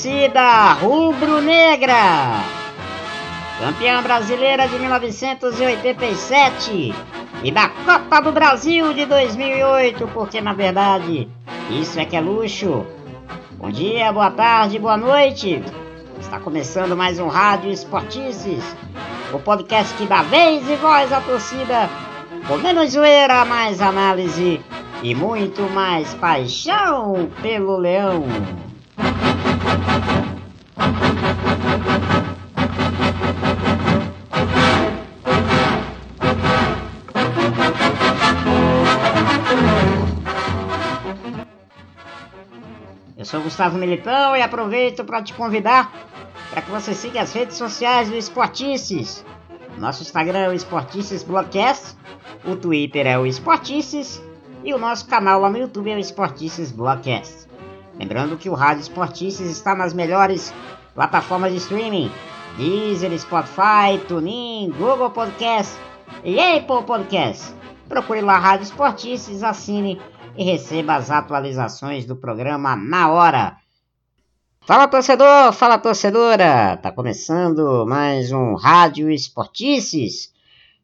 Torcida rubro-negra! Campeã brasileira de 1987 e da Copa do Brasil de 2008, porque na verdade isso é que é luxo. Bom dia, boa tarde, boa noite. Está começando mais um Rádio Esportices, o podcast que dá vez e voz à torcida, com menos zoeira, mais análise e muito mais paixão pelo leão. Eu sou Gustavo Militão e aproveito para te convidar para que você siga as redes sociais do Esportices. Nosso Instagram é o Esportices Blogcast, o Twitter é o Esportices e o nosso canal lá no YouTube é o Esportices Blogcast. Lembrando que o Rádio Esportices está nas melhores plataformas de streaming: Deezer, Spotify, TuneIn, Google Podcast e Apple Podcast. Procure lá Rádio Esportices, assine e receba as atualizações do programa na hora. Fala torcedor, fala torcedora! Tá começando mais um Rádio Esportices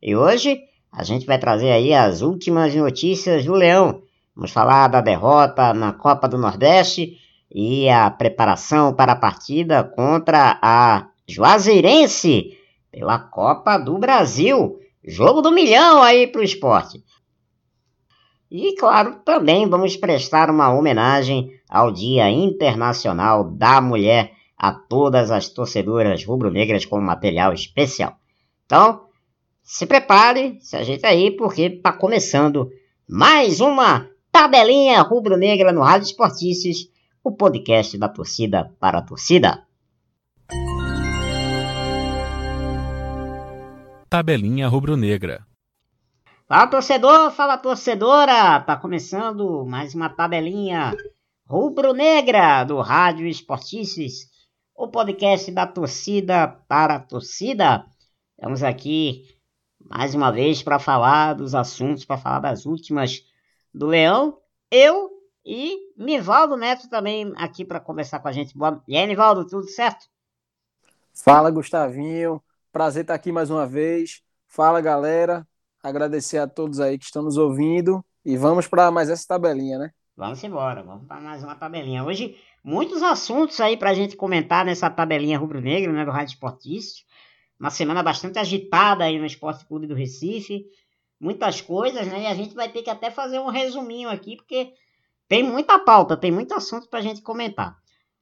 e hoje a gente vai trazer aí as últimas notícias do Leão Vamos falar da derrota na Copa do Nordeste e a preparação para a partida contra a Juazeirense pela Copa do Brasil. Jogo do milhão aí para o esporte. E, claro, também vamos prestar uma homenagem ao Dia Internacional da Mulher a todas as torcedoras rubro-negras com material especial. Então, se prepare, se ajeita aí, porque está começando mais uma Tabelinha Rubro-Negra no Rádio Esportices, o podcast da torcida para a torcida. Tabelinha Rubro-Negra. Fala torcedor, fala torcedora! Tá começando mais uma tabelinha rubro-negra do Rádio Esportices, o podcast da torcida para a torcida. Estamos aqui mais uma vez para falar dos assuntos, para falar das últimas do Leão, eu e Nivaldo Neto também aqui para conversar com a gente. E aí, Nivaldo, tudo certo? Fala, Gustavinho. Prazer estar aqui mais uma vez. Fala, galera. Agradecer a todos aí que estão nos ouvindo. E vamos para mais essa tabelinha, né? Vamos embora, vamos para mais uma tabelinha. Hoje, muitos assuntos aí para a gente comentar nessa tabelinha rubro-negra, né, do Rádio Esportista. Uma semana bastante agitada aí no Esporte Clube do Recife muitas coisas, né? E a gente vai ter que até fazer um resuminho aqui, porque tem muita pauta, tem muito assunto para a gente comentar.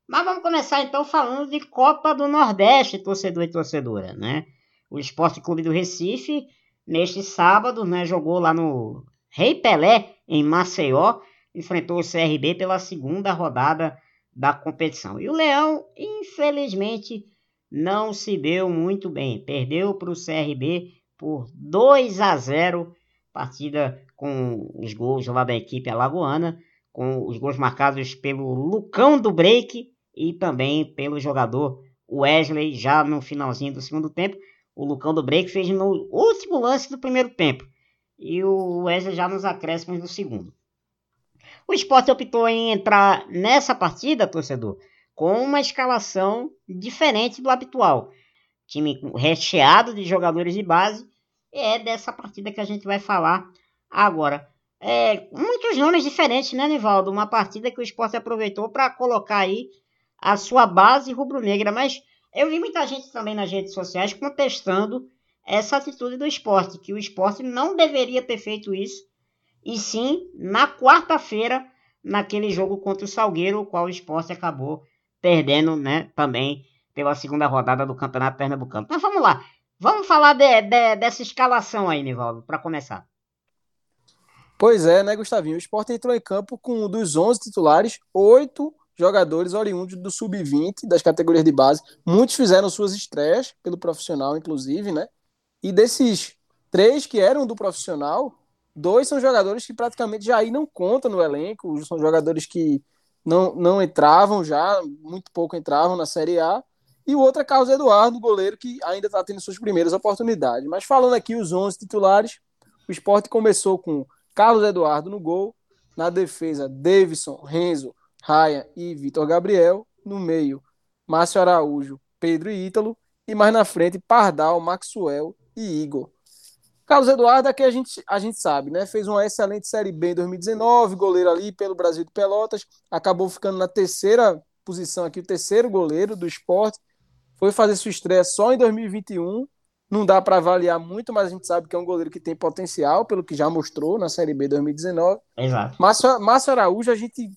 Mas vamos começar então falando de Copa do Nordeste, torcedor e torcedora, né? O Esporte Clube do Recife, neste sábado, né, jogou lá no Rei Pelé, em Maceió, enfrentou o CRB pela segunda rodada da competição. E o Leão, infelizmente, não se deu muito bem. Perdeu para o CRB por 2 a 0, partida com os gols lá da equipe alagoana, com os gols marcados pelo Lucão do Break e também pelo jogador Wesley já no finalzinho do segundo tempo. O Lucão do Break fez no último lance do primeiro tempo e o Wesley já nos acréscimos do segundo. O esporte optou em entrar nessa partida, torcedor, com uma escalação diferente do habitual time recheado de jogadores de base, é dessa partida que a gente vai falar agora. É, muitos nomes diferentes, né, Nivaldo? Uma partida que o esporte aproveitou para colocar aí a sua base rubro-negra, mas eu vi muita gente também nas redes sociais contestando essa atitude do esporte, que o esporte não deveria ter feito isso, e sim na quarta-feira, naquele jogo contra o Salgueiro, o qual o esporte acabou perdendo, né, também pela segunda rodada do Campeonato Pernambucano. Mas vamos lá. Vamos falar de, de, dessa escalação aí, Nivaldo, para começar. Pois é, né, Gustavinho? O Sport entrou em campo com dos 11 titulares, oito jogadores oriundos do sub-20, das categorias de base. Muitos fizeram suas estreias pelo profissional, inclusive, né? E desses três que eram do profissional, dois são jogadores que praticamente já aí não contam no elenco, são jogadores que não, não entravam já, muito pouco entravam na Série A, e o outro é Carlos Eduardo, goleiro que ainda está tendo suas primeiras oportunidades. Mas falando aqui os 11 titulares, o esporte começou com Carlos Eduardo no gol, na defesa Davidson, Renzo, Ryan e Vitor Gabriel, no meio, Márcio Araújo, Pedro e Ítalo, e mais na frente, Pardal, Maxwell e Igor. Carlos Eduardo, aqui a gente, a gente sabe, né? Fez uma excelente Série B em 2019, goleiro ali pelo Brasil de Pelotas, acabou ficando na terceira posição aqui, o terceiro goleiro do esporte. Foi fazer sua estreia só em 2021. Não dá para avaliar muito, mas a gente sabe que é um goleiro que tem potencial, pelo que já mostrou na Série B 2019. Exato. Márcio, Márcio Araújo, a gente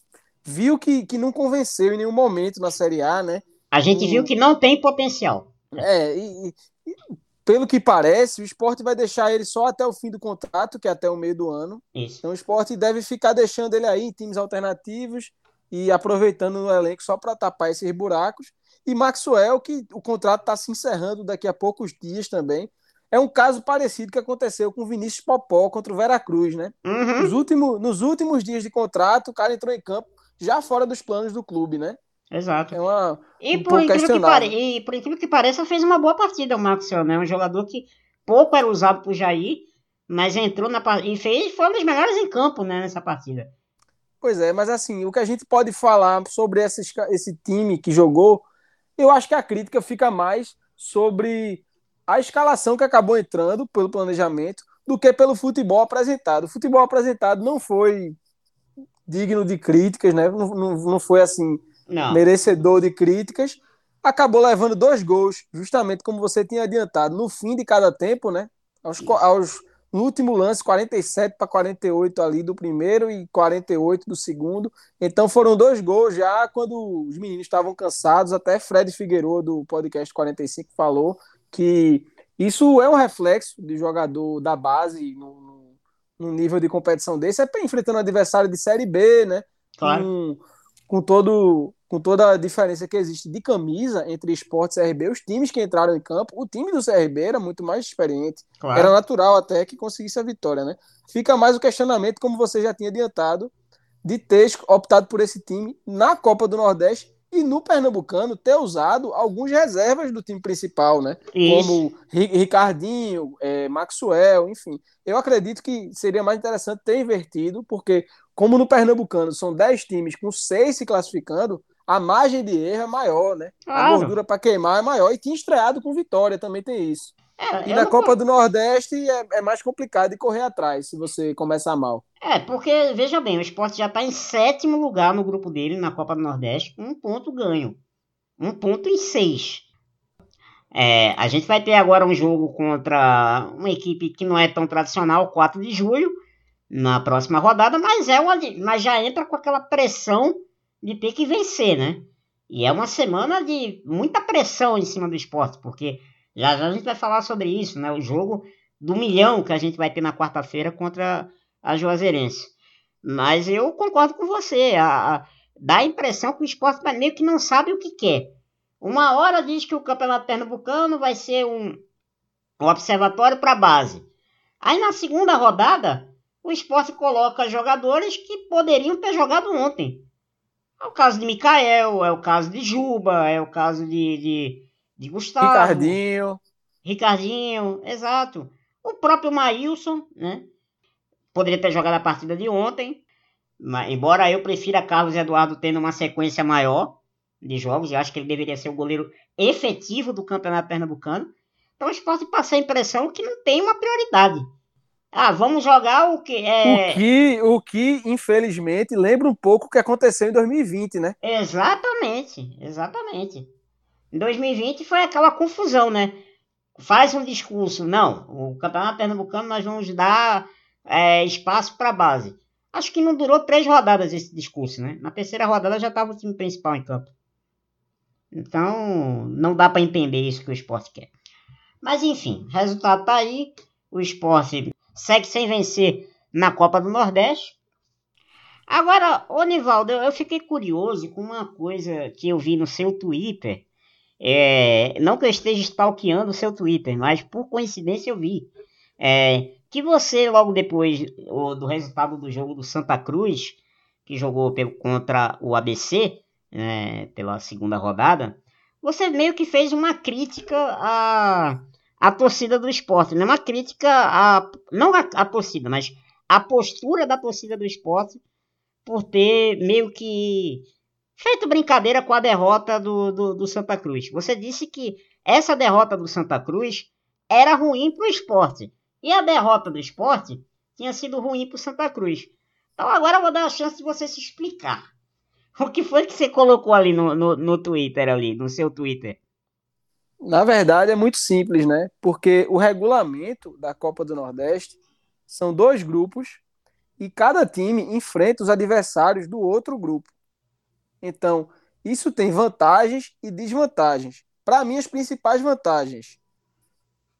viu que, que não convenceu em nenhum momento na Série A, né? A gente viu que não tem potencial. É, e, e, pelo que parece, o esporte vai deixar ele só até o fim do contrato, que é até o meio do ano. Isso. Então o esporte deve ficar deixando ele aí em times alternativos e aproveitando no elenco só para tapar esses buracos. E Maxwell, que o contrato está se encerrando daqui a poucos dias também. É um caso parecido que aconteceu com o Vinícius Popó contra o Veracruz, né? Uhum. Nos, últimos, nos últimos dias de contrato, o cara entrou em campo já fora dos planos do clube, né? Exato. É uma, E um por, pouco incrível que pare... e por incrível que pareça, fez uma boa partida o Maxwell, né? Um jogador que pouco era usado por Jair, mas entrou na partida e fez, foi um dos melhores em campo, né, nessa partida. Pois é, mas assim, o que a gente pode falar sobre essa esca- esse time que jogou, eu acho que a crítica fica mais sobre a escalação que acabou entrando pelo planejamento do que pelo futebol apresentado. O futebol apresentado não foi digno de críticas, né? Não, não, não foi assim Não. merecedor de críticas. Acabou levando dois gols, justamente como você tinha adiantado, no fim de cada tempo, né? Aos, aos, no último lance, 47 para 48 ali do primeiro e 48 do segundo. Então foram dois gols já quando os meninos estavam cansados. Até Fred Figueiredo, do podcast 45, falou que isso é um reflexo de jogador da base no, no- nível de competição desse. É enfrentando um adversário de Série B, né? Claro. com, com, todo, com toda a diferença que existe de camisa entre esporte e CRB, os times que entraram em campo, o time do CRB era muito mais experiente. Claro. Era natural até que conseguisse a vitória, né? Fica mais o questionamento, como você já tinha adiantado, de ter optado por esse time na Copa do Nordeste e no Pernambucano ter usado alguns reservas do time principal, né? Isso. Como Ri- Ricardinho, é, Maxwell, enfim. Eu acredito que seria mais interessante ter invertido, porque como no Pernambucano são 10 times com 6 se classificando, a margem de erro é maior, né? A Claro. gordura para queimar é maior. E tinha estreado com vitória, também tem isso. É, E na Copa do Nordeste é, é mais complicado de correr atrás se você começar mal. É, porque, veja bem, o esporte já está em sétimo lugar no grupo dele na Copa do Nordeste, um ponto ganho. Um ponto em seis. É, a gente vai ter agora um jogo contra uma equipe que não é tão tradicional, 4 de julho, na próxima rodada, mas, é uma, mas já entra com aquela pressão de ter que vencer, né? E é uma semana de muita pressão em cima do esporte, porque já já a gente vai falar sobre isso, né? O jogo do milhão que a gente vai ter na quarta-feira contra a Juazeirense. Mas eu concordo com você. A, a- dá a impressão que o esporte meio que não sabe o que quer. Uma hora diz que o Campeonato Pernambucano vai ser um, um observatório para base. Aí na segunda rodada, o esporte coloca jogadores que poderiam ter jogado ontem. É o caso de Mikael, é o caso de Juba, é o caso de, de, de Gustavo. Ricardinho, Ricardinho, exato. O próprio Maílson, né? Poderia ter jogado a partida de ontem. Mas, embora eu prefira Carlos Eduardo tendo uma sequência maior de jogos, eu acho que ele deveria ser o goleiro efetivo do Campeonato Pernambucano. Então o esporte passa a impressão que não tem uma prioridade. Ah, vamos jogar o que é. o, que, o que, infelizmente, lembra um pouco o que aconteceu em 2020, né? Exatamente, exatamente. Em 2020 foi aquela confusão, né? Faz um discurso, não, o Campeonato Pernambucano nós vamos dar é, espaço para a base. Acho que não durou três rodadas esse discurso, né? Na terceira rodada já estava o time principal em campo. Então, não dá para entender isso que o esporte quer. Mas enfim, resultado tá aí. O esporte segue sem vencer na Copa do Nordeste. Agora, ô Nivaldo, eu fiquei curioso com uma coisa que eu vi no seu Twitter. É, não que eu esteja stalkeando o seu Twitter, mas por coincidência eu vi. É, que você, logo depois do resultado do jogo do Santa Cruz, que jogou contra o ABC, né, pela segunda rodada, você meio que fez uma crítica à, à torcida do esporte. Né? Uma crítica a. Não a, a torcida, mas a postura da torcida do esporte por ter meio que feito brincadeira com a derrota do, do, do Santa Cruz. Você disse que essa derrota do Santa Cruz era ruim para o esporte. E a derrota do esporte tinha sido ruim para o Santa Cruz. Então agora eu vou dar a chance de você se explicar. O que foi que você colocou ali no, no, no Twitter, ali, no seu Twitter? Na verdade é muito simples, né? Porque o regulamento da Copa do Nordeste são dois grupos e cada time enfrenta os adversários do outro grupo. Então, isso tem vantagens e desvantagens. Para mim, as principais vantagens.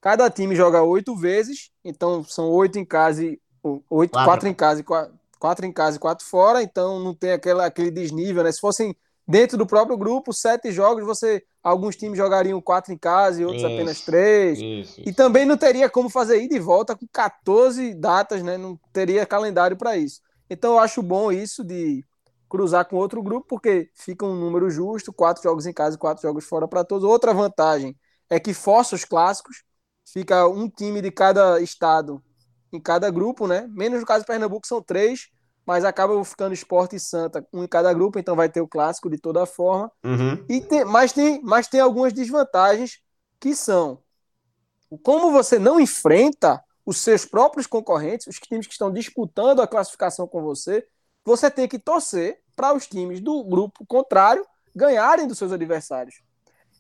Cada time joga oito vezes, então são oito em casa e oito, quatro. quatro em casa e quatro, quatro em casa e quatro fora, então não tem aquela, aquele desnível, né? Se fossem dentro do próprio grupo, sete jogos, você alguns times jogariam quatro em casa e outros isso, apenas três. Isso. E também não teria como fazer ida e volta com 14 datas, né? Não teria calendário para isso. Então eu acho bom isso de cruzar com outro grupo, porque fica um número justo, quatro jogos em casa e quatro jogos fora para todos. Outra vantagem é que força os clássicos, fica um time de cada estado em cada grupo, né? Menos no caso do Pernambuco são três, mas acaba ficando Esporte e Santa, um em cada grupo, então vai ter o clássico de toda forma. Uhum. E tem, mas, tem, mas tem algumas desvantagens que são como você não enfrenta os seus próprios concorrentes, os times que estão disputando a classificação com você, você tem que torcer para os times do grupo contrário ganharem dos seus adversários.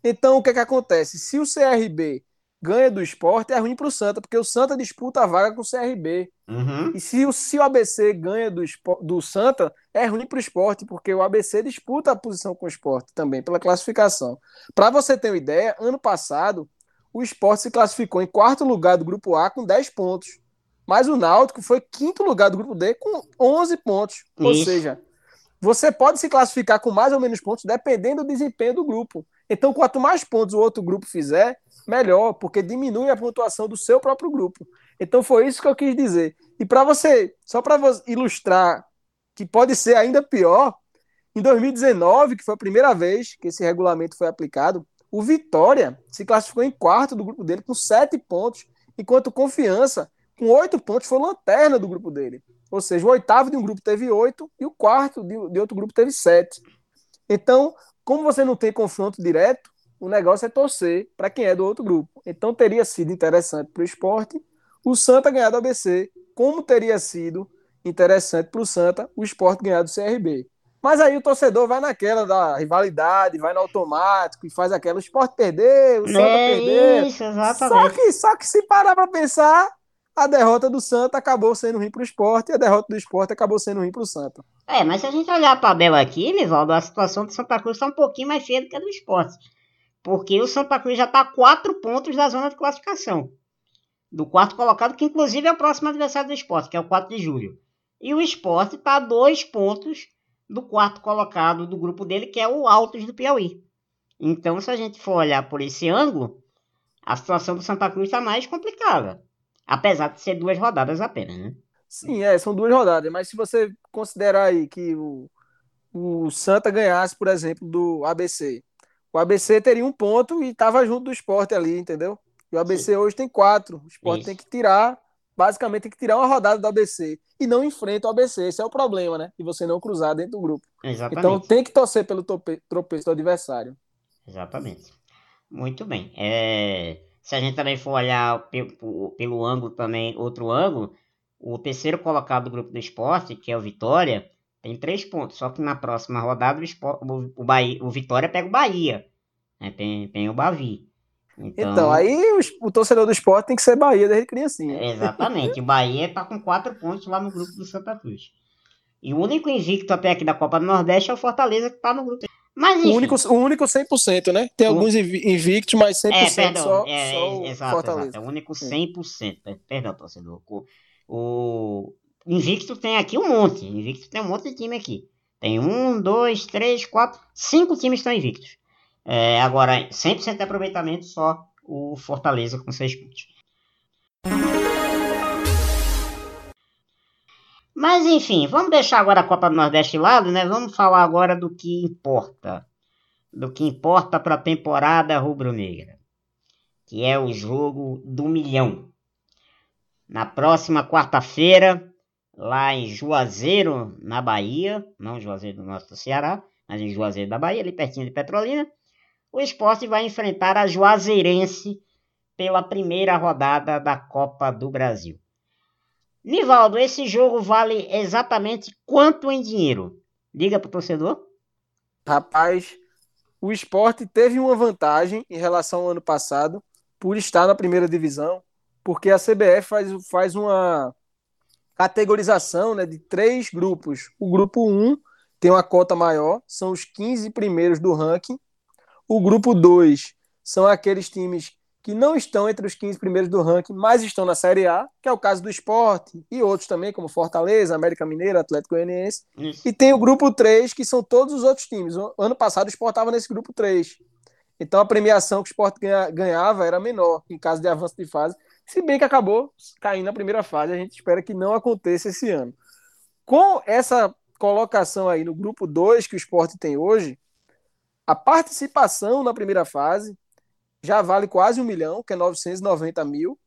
Então, o que, é que acontece? Se o CRB ganha do esporte, é ruim para o Santa, porque o Santa disputa a vaga com o CRB. Uhum. E se o, se o ABC ganha do, do Santa, é ruim para o esporte, porque o ABC disputa a posição com o esporte também, pela classificação. Para você ter uma ideia, ano passado, o esporte se classificou em quarto lugar do grupo A com 10 pontos. Mas o Náutico foi quinto lugar do grupo D com 11 pontos. Ou seja, você pode se classificar com mais ou menos pontos dependendo do desempenho do grupo. Então, quanto mais pontos o outro grupo fizer, melhor, porque diminui a pontuação do seu próprio grupo. Então, foi isso que eu quis dizer. E para você, só para ilustrar que pode ser ainda pior, em 2019, que foi a primeira vez que esse regulamento foi aplicado, o Vitória se classificou em quarto do grupo dele com sete pontos, enquanto Confiança com oito pontos, foi lanterna do grupo dele. Ou seja, o oitavo de um grupo teve oito e o quarto de, de outro grupo teve sete. Então, como você não tem confronto direto, o negócio é torcer para quem é do outro grupo. Então, teria sido interessante para o esporte o Santa ganhar do ABC, como teria sido interessante para o Santa o esporte ganhar do CRB. Mas aí o torcedor vai naquela da rivalidade, vai no automático e faz aquela, o esporte perder, o Santa é perder. Isso, exatamente. Só que, só que se parar para pensar, a derrota do Santa acabou sendo ruim para o esporte e a derrota do esporte acabou sendo ruim para o Santa. É, mas se a gente olhar a tabela aqui, Livaldo, a situação do Santa Cruz está um pouquinho mais feia do que a do esporte. Porque o Santa Cruz já está a quatro pontos da zona de classificação. Do quarto colocado, que inclusive é o próximo adversário do esporte, que é o 4 de julho. E o esporte está a dois pontos do quarto colocado do grupo dele, que é o Altos do Piauí. Então, se a gente for olhar por esse ângulo, a situação do Santa Cruz está mais complicada. Apesar de ser duas rodadas apenas, né? Sim, é, são duas rodadas, mas se você considerar aí que o, o Santa ganhasse, por exemplo, do ABC, o ABC teria um ponto e estava junto do esporte ali, entendeu? E o ABC Sim. hoje tem quatro. O esporte Isso. tem que tirar, basicamente tem que tirar uma rodada do ABC e não enfrenta o ABC. Esse é o problema, né? E você não cruzar dentro do grupo. Exatamente. Então tem que torcer pelo tropeço do adversário. Exatamente. Muito bem. É... Se a gente também for olhar pelo, pelo ângulo também, outro ângulo, o terceiro colocado do grupo do esporte, que é o Vitória, tem três pontos. Só que na próxima rodada o, esporte, o, Bahia, o Vitória pega o Bahia. Né? Tem, tem o Bavi. Então, então aí o, o, torcedor do esporte tem que ser Bahia desde criancinha. Exatamente. o Bahia está com quatro pontos lá no grupo do Santa Cruz. E o único invicto até aqui da Copa do Nordeste é o Fortaleza que está no grupo. Mas, enfim. o único, o único 100%, né? Tem o... alguns invictos, mas 100% é, perdão, só, é, só é, exato, Fortaleza. Exato, é o único 100%. É. Perdão, torcedor. O, o invicto tem aqui um monte. Invicto tem um monte de time aqui. Tem um, dois, três, quatro, cinco times estão invictos. É, agora, 100% de aproveitamento, só o Fortaleza com 6 pontos. Mas enfim, vamos deixar agora a Copa do Nordeste de lado, né? Vamos falar agora do que importa. Do que importa para a temporada rubro-negra. Que é o jogo do milhão. Na próxima quarta-feira, lá em Juazeiro, na Bahia, não Juazeiro do do Ceará, mas em Juazeiro da Bahia, ali pertinho de Petrolina. O esporte vai enfrentar a Juazeirense pela primeira rodada da Copa do Brasil. Nivaldo, esse jogo vale exatamente quanto em dinheiro? Diga para o torcedor. Rapaz, o esporte teve uma vantagem em relação ao ano passado por estar na primeira divisão, porque a CBF faz, faz uma categorização né, de três grupos. O grupo 1 tem uma cota maior, são os 15 primeiros do ranking. O grupo 2 são aqueles times que não estão entre os 15 primeiros do ranking, mas estão na Série A, que é o caso do esporte, e outros também, como Fortaleza, América Mineiro, Atlético Goianiense. E tem o grupo 3, que são todos os outros times. Ano passado o esporte estava nesse grupo 3. Então a premiação que o esporte ganhava era menor, em caso de avanço de fase, se bem que acabou caindo na primeira fase, a gente espera que não aconteça esse ano. Com essa colocação aí no grupo 2 que o esporte tem hoje, a participação na primeira fase já vale quase um milhão, que é 990 mil.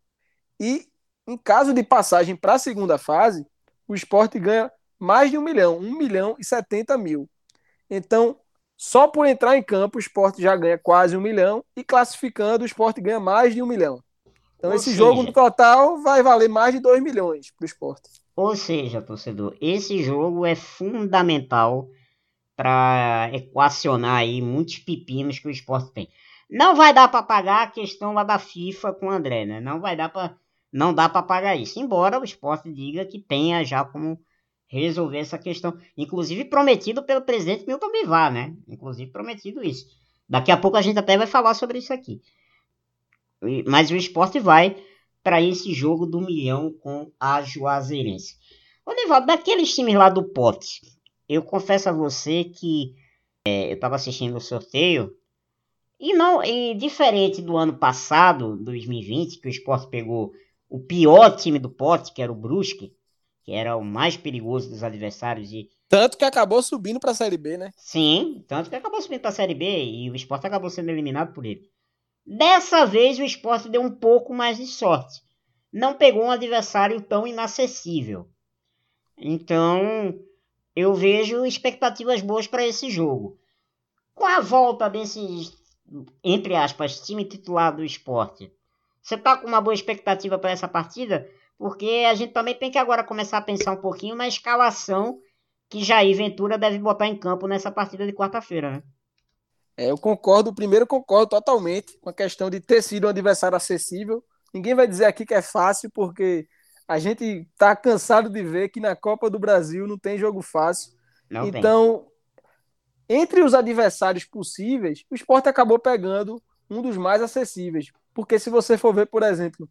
E em caso de passagem para a segunda fase, o esporte ganha mais de um milhão, um milhão e 70 mil. Então, só por entrar em campo, o esporte já ganha quase um milhão e classificando, o esporte ganha mais de um milhão. Então, Ou esse seja, jogo no total vai valer mais de 2 milhões para o esporte. Ou seja, torcedor, esse jogo é fundamental para equacionar aí muitos pepinos que o esporte tem. Não vai dar para pagar a questão lá da FIFA com o André, né? Não vai dar para não dá para pagar isso. Embora o esporte diga que tenha já como resolver essa questão, inclusive prometido pelo presidente Milton Bivar, né? Inclusive prometido isso. Daqui a pouco a gente até vai falar sobre isso aqui. Mas o esporte vai para esse jogo do milhão com a Juazeirense. Ô, Nivaldo, daqueles times lá do pote, eu confesso a você que é, eu estava assistindo o sorteio e não, e diferente do ano passado, 2020, que o esporte pegou o pior time do pote, que era o Brusque, que era o mais perigoso dos adversários. E... Tanto que acabou subindo para a Série B, né? Sim, tanto que acabou subindo para a Série B e o esporte acabou sendo eliminado por ele. Dessa vez o esporte deu um pouco mais de sorte. Não pegou um adversário tão inacessível. Então, eu vejo expectativas boas para esse jogo. Com a volta desses entre aspas, time titular do esporte. Você tá com uma boa expectativa para essa partida? Porque a gente também tem que agora começar a pensar um pouquinho na escalação que Jair Ventura deve botar em campo nessa partida de quarta-feira, né? É, eu concordo, primeiro concordo totalmente com a questão de ter sido um adversário acessível. Ninguém vai dizer aqui que é fácil, porque a gente tá cansado de ver que na Copa do Brasil não tem jogo fácil. Não então, entre os adversários possíveis, o esporte acabou pegando um dos mais acessíveis. Porque se você for ver, por exemplo,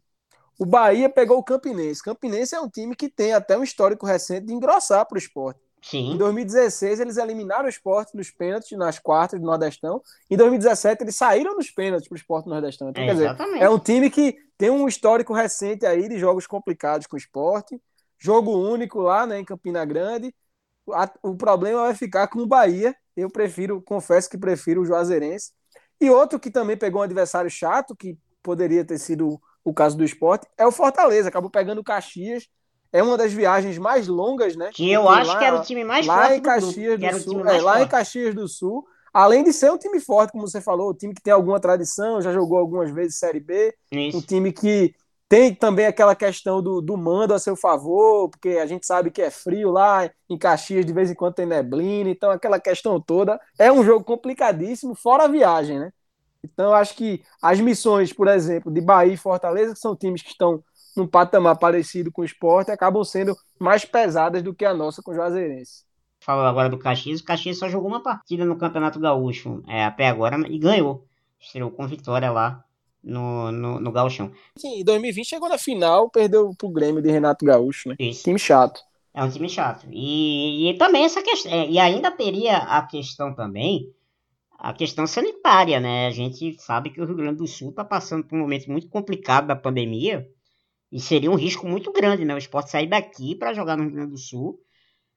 o Bahia pegou o Campinense. Campinense é um time que tem até um histórico recente de engrossar para o esporte. Sim. Em 2016, eles eliminaram o esporte nos pênaltis, nas quartas do Nordestão. Em 2017, eles saíram nos pênaltis para o esporte do Nordestão. Então, é, quer dizer, é um time que tem um histórico recente aí de jogos complicados com o esporte. Jogo único lá né, em Campina Grande. O problema vai ficar com o Bahia, eu prefiro, confesso que prefiro o Juazeirense. E outro que também pegou um adversário chato, que poderia ter sido o caso do esporte, é o Fortaleza. Acabou pegando o Caxias. É uma das viagens mais longas, né? Que eu acho lá, que era o time mais lá forte em Caxias do, do Sul. É, lá em Caxias do Sul. Além de ser um time forte, como você falou, um time que tem alguma tradição, já jogou algumas vezes Série B, Isso. um time que tem também aquela questão do, do mando a seu favor, porque a gente sabe que é frio lá em Caxias, de vez em quando tem neblina, então aquela questão toda. É um jogo complicadíssimo, fora a viagem, né? Então acho que as missões, por exemplo, de Bahia e Fortaleza, que são times que estão num patamar parecido com o esporte, acabam sendo mais pesadas do que a nossa com o Juazeirense. Falou agora do Caxias, o Caxias só jogou uma partida no Campeonato Gaúcho é, até agora e ganhou. Estreou com vitória lá no, no, no Gauchão. Sim, em 2020 chegou na final, perdeu pro Grêmio de Renato Gaúcho, né? Isso. Time chato. É um time chato. E, e também essa questão. É, e ainda teria a questão também, a questão sanitária, né? A gente sabe que o Rio Grande do Sul está passando por um momento muito complicado da pandemia. E seria um risco muito grande, né? O esporte sair daqui para jogar no Rio Grande do Sul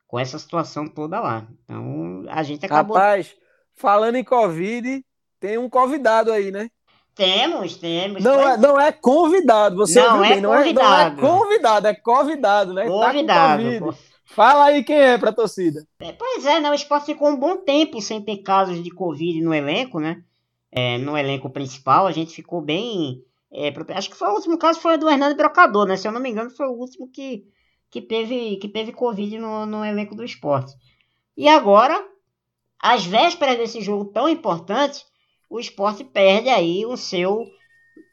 com essa situação toda lá. Então, a gente acabou. Rapaz, falando em Covid, tem um convidado aí, né? Temos, temos. Não, é, não é convidado, você não é, bem, não, é, não é convidado, é convidado, é convidado, né? Convidado. Tá Fala aí quem é pra torcida. É, pois é, né? O esporte ficou um bom tempo sem ter casos de Covid no elenco, né? É, no elenco principal, a gente ficou bem. É, acho que foi o último caso foi o do Hernando Brocador, né? Se eu não me engano, foi o último que, que, teve, que teve Covid no, no elenco do esporte. E agora, às vésperas desse jogo tão importante, o esporte perde aí o seu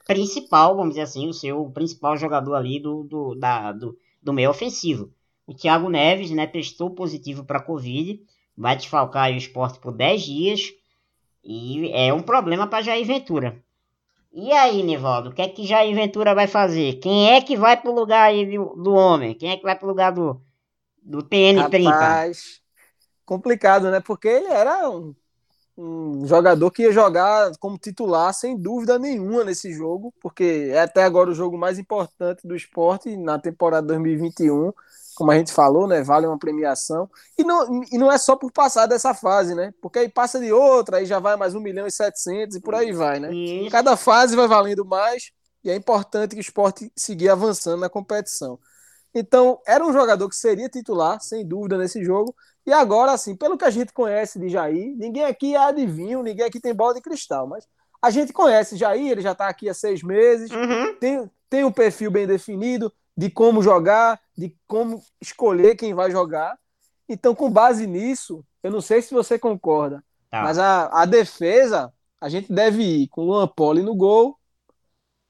principal, vamos dizer assim, o seu principal jogador ali do, do, da, do, do meio ofensivo. O Thiago Neves, né, testou positivo para Covid, vai desfalcar o esporte por 10 dias e é um problema para Jair Ventura. E aí, Nivaldo, o que é que Jair Ventura vai fazer? Quem é que vai pro lugar aí do, do homem? Quem é que vai pro lugar do, do TN30? Rapaz, complicado, né? Porque ele era um, um jogador que ia jogar como titular sem dúvida nenhuma nesse jogo, porque é até agora o jogo mais importante do esporte na temporada 2021 como a gente falou, né? Vale uma premiação. E não, e não é só por passar dessa fase, né? Porque aí passa de outra, aí já vai mais 1 milhão e 700 e por aí vai, né? Cada fase vai valendo mais e é importante que o esporte seguir avançando na competição. Então, era um jogador que seria titular, sem dúvida, nesse jogo. E agora, assim, pelo que a gente conhece de Jair, ninguém aqui é adivinho, ninguém aqui tem bola de cristal, mas a gente conhece Jair, ele já está aqui há seis meses, uhum. tem, tem um perfil bem definido, de como jogar, de como escolher quem vai jogar. Então, com base nisso, eu não sei se você concorda, tá. mas a, a defesa, a gente deve ir com Luan Poli no gol,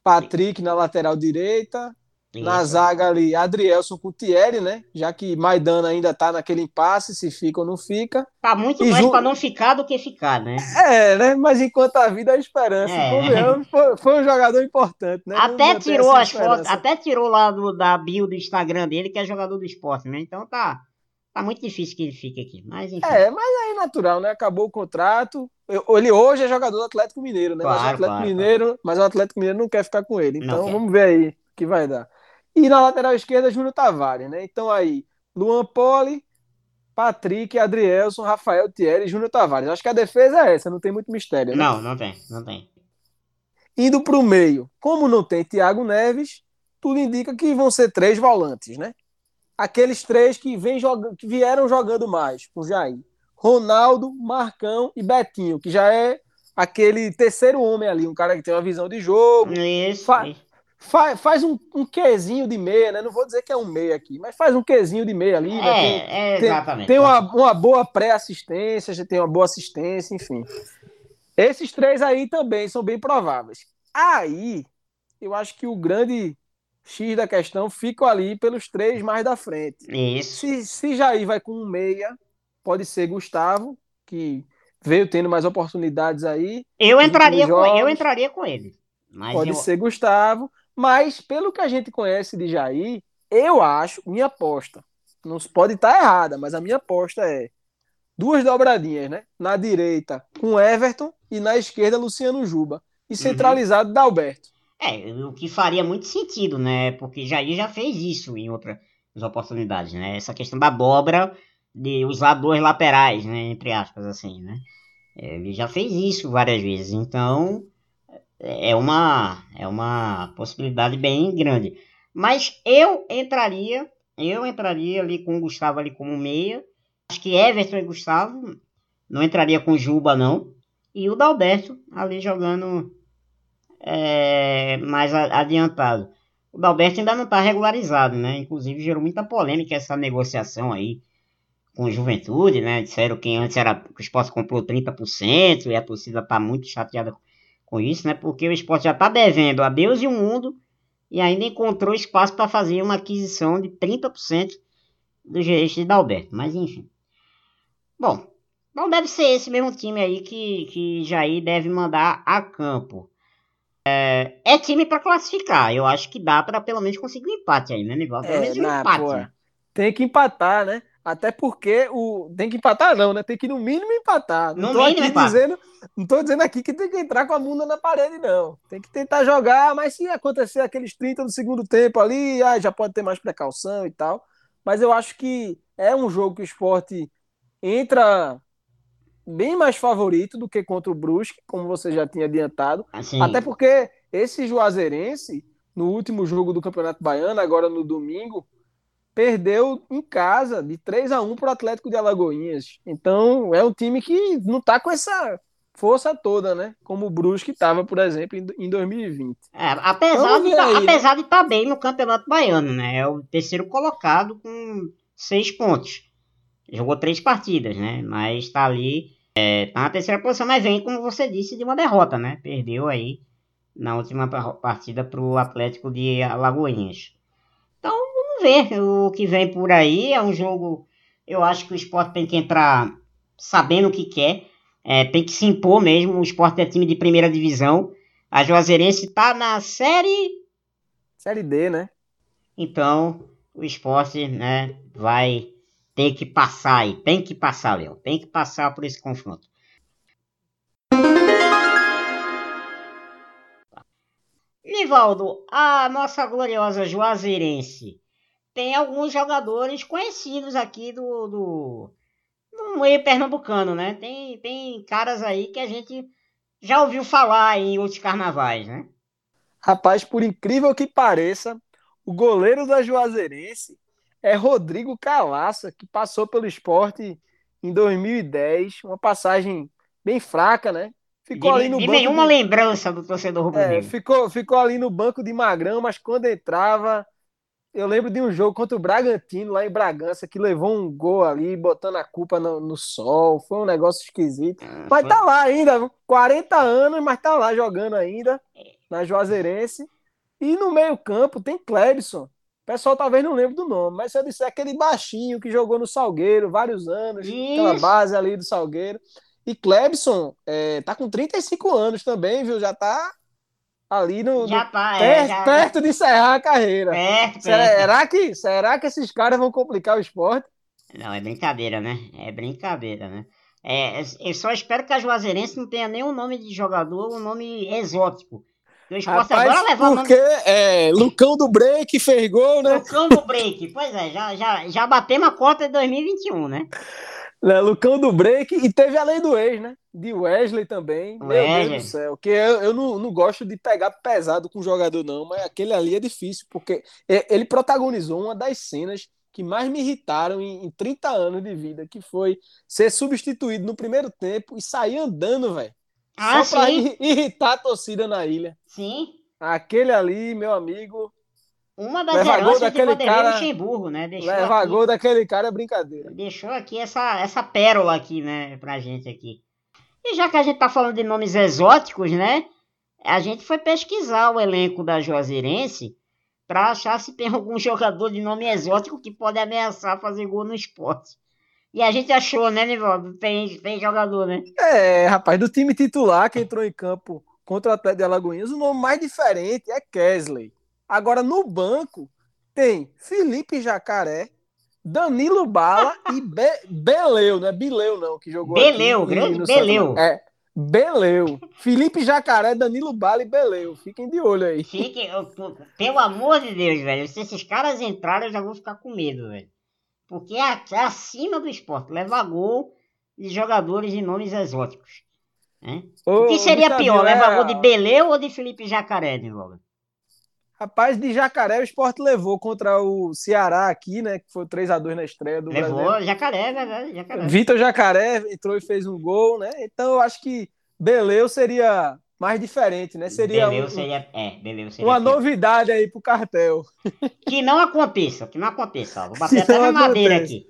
Patrick na lateral direita, isso. Na zaga ali, Adrielson com Thierry, né? Já que Maidana ainda tá naquele impasse, se fica ou não fica. Tá muito e mais para não ficar do que ficar, né? É, né? Mas enquanto a vida, a esperança. É. foi, foi, um jogador importante, né? Até tirou as fotos, até tirou lá do, da bio do Instagram dele, que é jogador do esporte, né? Então tá, tá muito difícil que ele fique aqui. Mas enfim. É, mas aí é natural, né? Acabou o contrato. Ele hoje é jogador do Atlético Mineiro, né? Claro, mas, o Atlético claro, Mineiro, claro. mas o Atlético Mineiro não quer ficar com ele. Então vamos ver aí o que vai dar. E na lateral esquerda, Júnior Tavares, né? Então aí, Luan Poli, Patrick, Adrielson, Rafael Thierry e Júnior Tavares. Acho que a defesa é essa, não tem muito mistério. Né? Não, não tem, não tem. Indo para o meio, como não tem Thiago Neves, tudo indica que vão ser três volantes, né? Aqueles três que, vem jogando, que vieram jogando mais com Jair. Ronaldo, Marcão e Betinho, que já é aquele terceiro homem ali, um cara que tem uma visão de jogo. Isso. Fa isso faz, faz um, um quezinho de meia, né? Não vou dizer que é um meia aqui, mas faz um quezinho de meia ali. Né? É, tem, é exatamente. Tem, tem uma, uma boa pré-assistência, já tem uma boa assistência, enfim. Esses três aí também são bem prováveis. Aí, eu acho que o grande X da questão fica ali pelos três mais da frente. Isso. Se, se Jair vai com um meia, pode ser Gustavo, que veio tendo mais oportunidades aí. Eu entraria, com, eu entraria com ele. pode eu... ser Gustavo. Mas, pelo que a gente conhece de Jair, eu acho, minha aposta, não pode estar errada, mas a minha aposta é duas dobradinhas, né? Na direita com Everton e na esquerda Luciano Juba. E uhum. centralizado uhum. da Alberto. É, o que faria muito sentido, né? Porque Jair já fez isso em outras oportunidades, né? Essa questão da dobra de usar dois laterais, né? Entre aspas, assim, né? Ele já fez isso várias vezes. Então, é uma, é uma possibilidade bem grande. Mas eu entraria, eu entraria ali com o Gustavo ali como meia. Acho que Everton e Gustavo, não entraria com Juba não. E o Dalberto ali jogando é, mais adiantado. O Dalberto ainda não está regularizado, né? Inclusive gerou muita polêmica essa negociação aí com Juventude, né? Disseram que antes era que o esporte comprou 30% e a torcida está muito chateada com isso, né? Porque o esporte já está devendo a Deus e o mundo e ainda encontrou espaço para fazer uma aquisição de 30% do gerente de Dalberto. Mas enfim. Bom, não deve ser esse mesmo time aí que, que Jair deve mandar a campo. É, é time para classificar. Eu acho que dá para pelo menos conseguir um empate aí, né, Nival? Pelo é, menos um empate. Pô? Tem que empatar, né? Até porque o tem que empatar não, né? Tem que no mínimo empatar. Não mínimo, aqui dizendo, não tô dizendo aqui que tem que entrar com a bunda na parede não. Tem que tentar jogar, mas se acontecer aqueles 30 do segundo tempo ali, ah, já pode ter mais precaução e tal. Mas eu acho que é um jogo que o esporte entra bem mais favorito do que contra o Brusque, como você já tinha adiantado. Assim... Até porque esse Juazeirense, no último jogo do Campeonato Baiano, agora no domingo, perdeu em casa de 3 a 1 para o Atlético de Alagoinhas. Então é um time que não está com essa força toda, né? Como o Brusque estava, por exemplo, em 2020. É, apesar, de, tá, né? estar tá bem no Campeonato Baiano, né? É o terceiro colocado com seis pontos. Jogou três partidas, né? Mas está ali, é, tá na terceira posição, mas vem, como você disse, de uma derrota, né? Perdeu aí na última partida para o Atlético de Alagoinhas. Ver o que vem por aí. É um jogo, eu acho que o esporte tem que entrar sabendo o que quer é, tem que se impor mesmo. O esporte é time de primeira divisão. A Juazeirense está na série. Série D, né? Então, o esporte né, vai ter que passar aí. Tem que passar, Léo. Tem que passar por esse confronto. Nivaldo, a nossa gloriosa Juazeirense tem alguns jogadores conhecidos aqui do, do, no meio pernambucano, né? Tem, tem caras aí que a gente já ouviu falar em outros carnavais, né? Rapaz, por incrível que pareça, o goleiro da Juazeirense é Rodrigo Calaça, que passou pelo esporte em 2010, uma passagem bem fraca, né? Ficou de, ali no de banco nenhuma de... lembrança do torcedor rubro-negro. É, ficou, ficou ali no banco de Magrão, mas quando entrava, eu lembro de um jogo contra o Bragantino, lá em Bragança, que levou um gol ali, botando a culpa no, no sol. Foi um negócio esquisito. Ah, mas foi... tá lá ainda, 40 anos, mas tá lá jogando ainda, na Juazeirense. E no meio-campo tem Clebson. O pessoal talvez não lembre do nome, mas se eu disser aquele baixinho que jogou no Salgueiro vários anos, Isso. aquela base ali do Salgueiro. E Clebson é, tá com 35 anos também, viu? Já tá ali no, já tá, é, perto, já... perto de encerrar a carreira. Perto, será, perto. que, será que esses caras vão complicar o esporte? Não, é brincadeira, né? É brincadeira, né? É, eu só espero que a Juazeirense não tenha nenhum nome de jogador, um nome exótico. O esporte Rapaz, agora leva porque nome... é Lucão do Break fez gol, né? Lucão do Break, pois é, já, já, já batemos a cota de 2021, né? Né, Lucão do Break e teve a lei do ex, né? De Wesley também. Wesley. Meu Deus do céu. Que eu, eu não, não gosto de pegar pesado com jogador, não, mas aquele ali é difícil, porque ele protagonizou uma das cenas que mais me irritaram em, em 30 anos de vida, que foi ser substituído no primeiro tempo e sair andando, velho. Ah, só pra irritar a torcida na ilha. Sim. Aquele ali, meu amigo, uma das leva heranças daquele de cara, Luxemburgo, né? Deixou leva aqui, gol daquele cara é brincadeira. Deixou aqui essa, essa pérola aqui, né, pra gente aqui. E já que a gente tá falando de nomes exóticos, né? A gente foi pesquisar o elenco da Juazeirense para achar se tem algum jogador de nome exótico que pode ameaçar fazer gol no esporte. E a gente achou, né, Nivaldo? Tem, tem jogador, né? É, rapaz, do time titular que entrou em campo contra o Atlético de Alagoinhas, o nome mais diferente é Kesley. Agora, no banco, tem Felipe Jacaré, Danilo Bala e Be Beleu, não é Bileu não, que jogou Beleu, aqui, grande Beleu. É, Beleu. Felipe Jacaré, Danilo Bala e Beleu. Fiquem de olho aí. Fiquem, pelo amor de Deus, velho. Se esses caras entrarem, eu já vou ficar com medo, velho. Porque é, é acima do esporte. Leva gol de jogadores de nomes exóticos. Né? Ô, o que seria pior? É... Leva gol de Beleu ou de Felipe Jacaré, de volta? Rapaz, de Jacaré o esporte levou contra o Ceará aqui, né? Que foi 3x2 na estreia do levou, Levou, Jacaré, verdade. Jacaré. Vitor Jacaré entrou e fez um gol, né? Então eu acho que Beleu seria mais diferente, né? Seria, Beleu um, seria, é, Beleu seria uma novidade aí pro cartel. Que não aconteça, que não aconteça. Vou bater até na madeira aqui.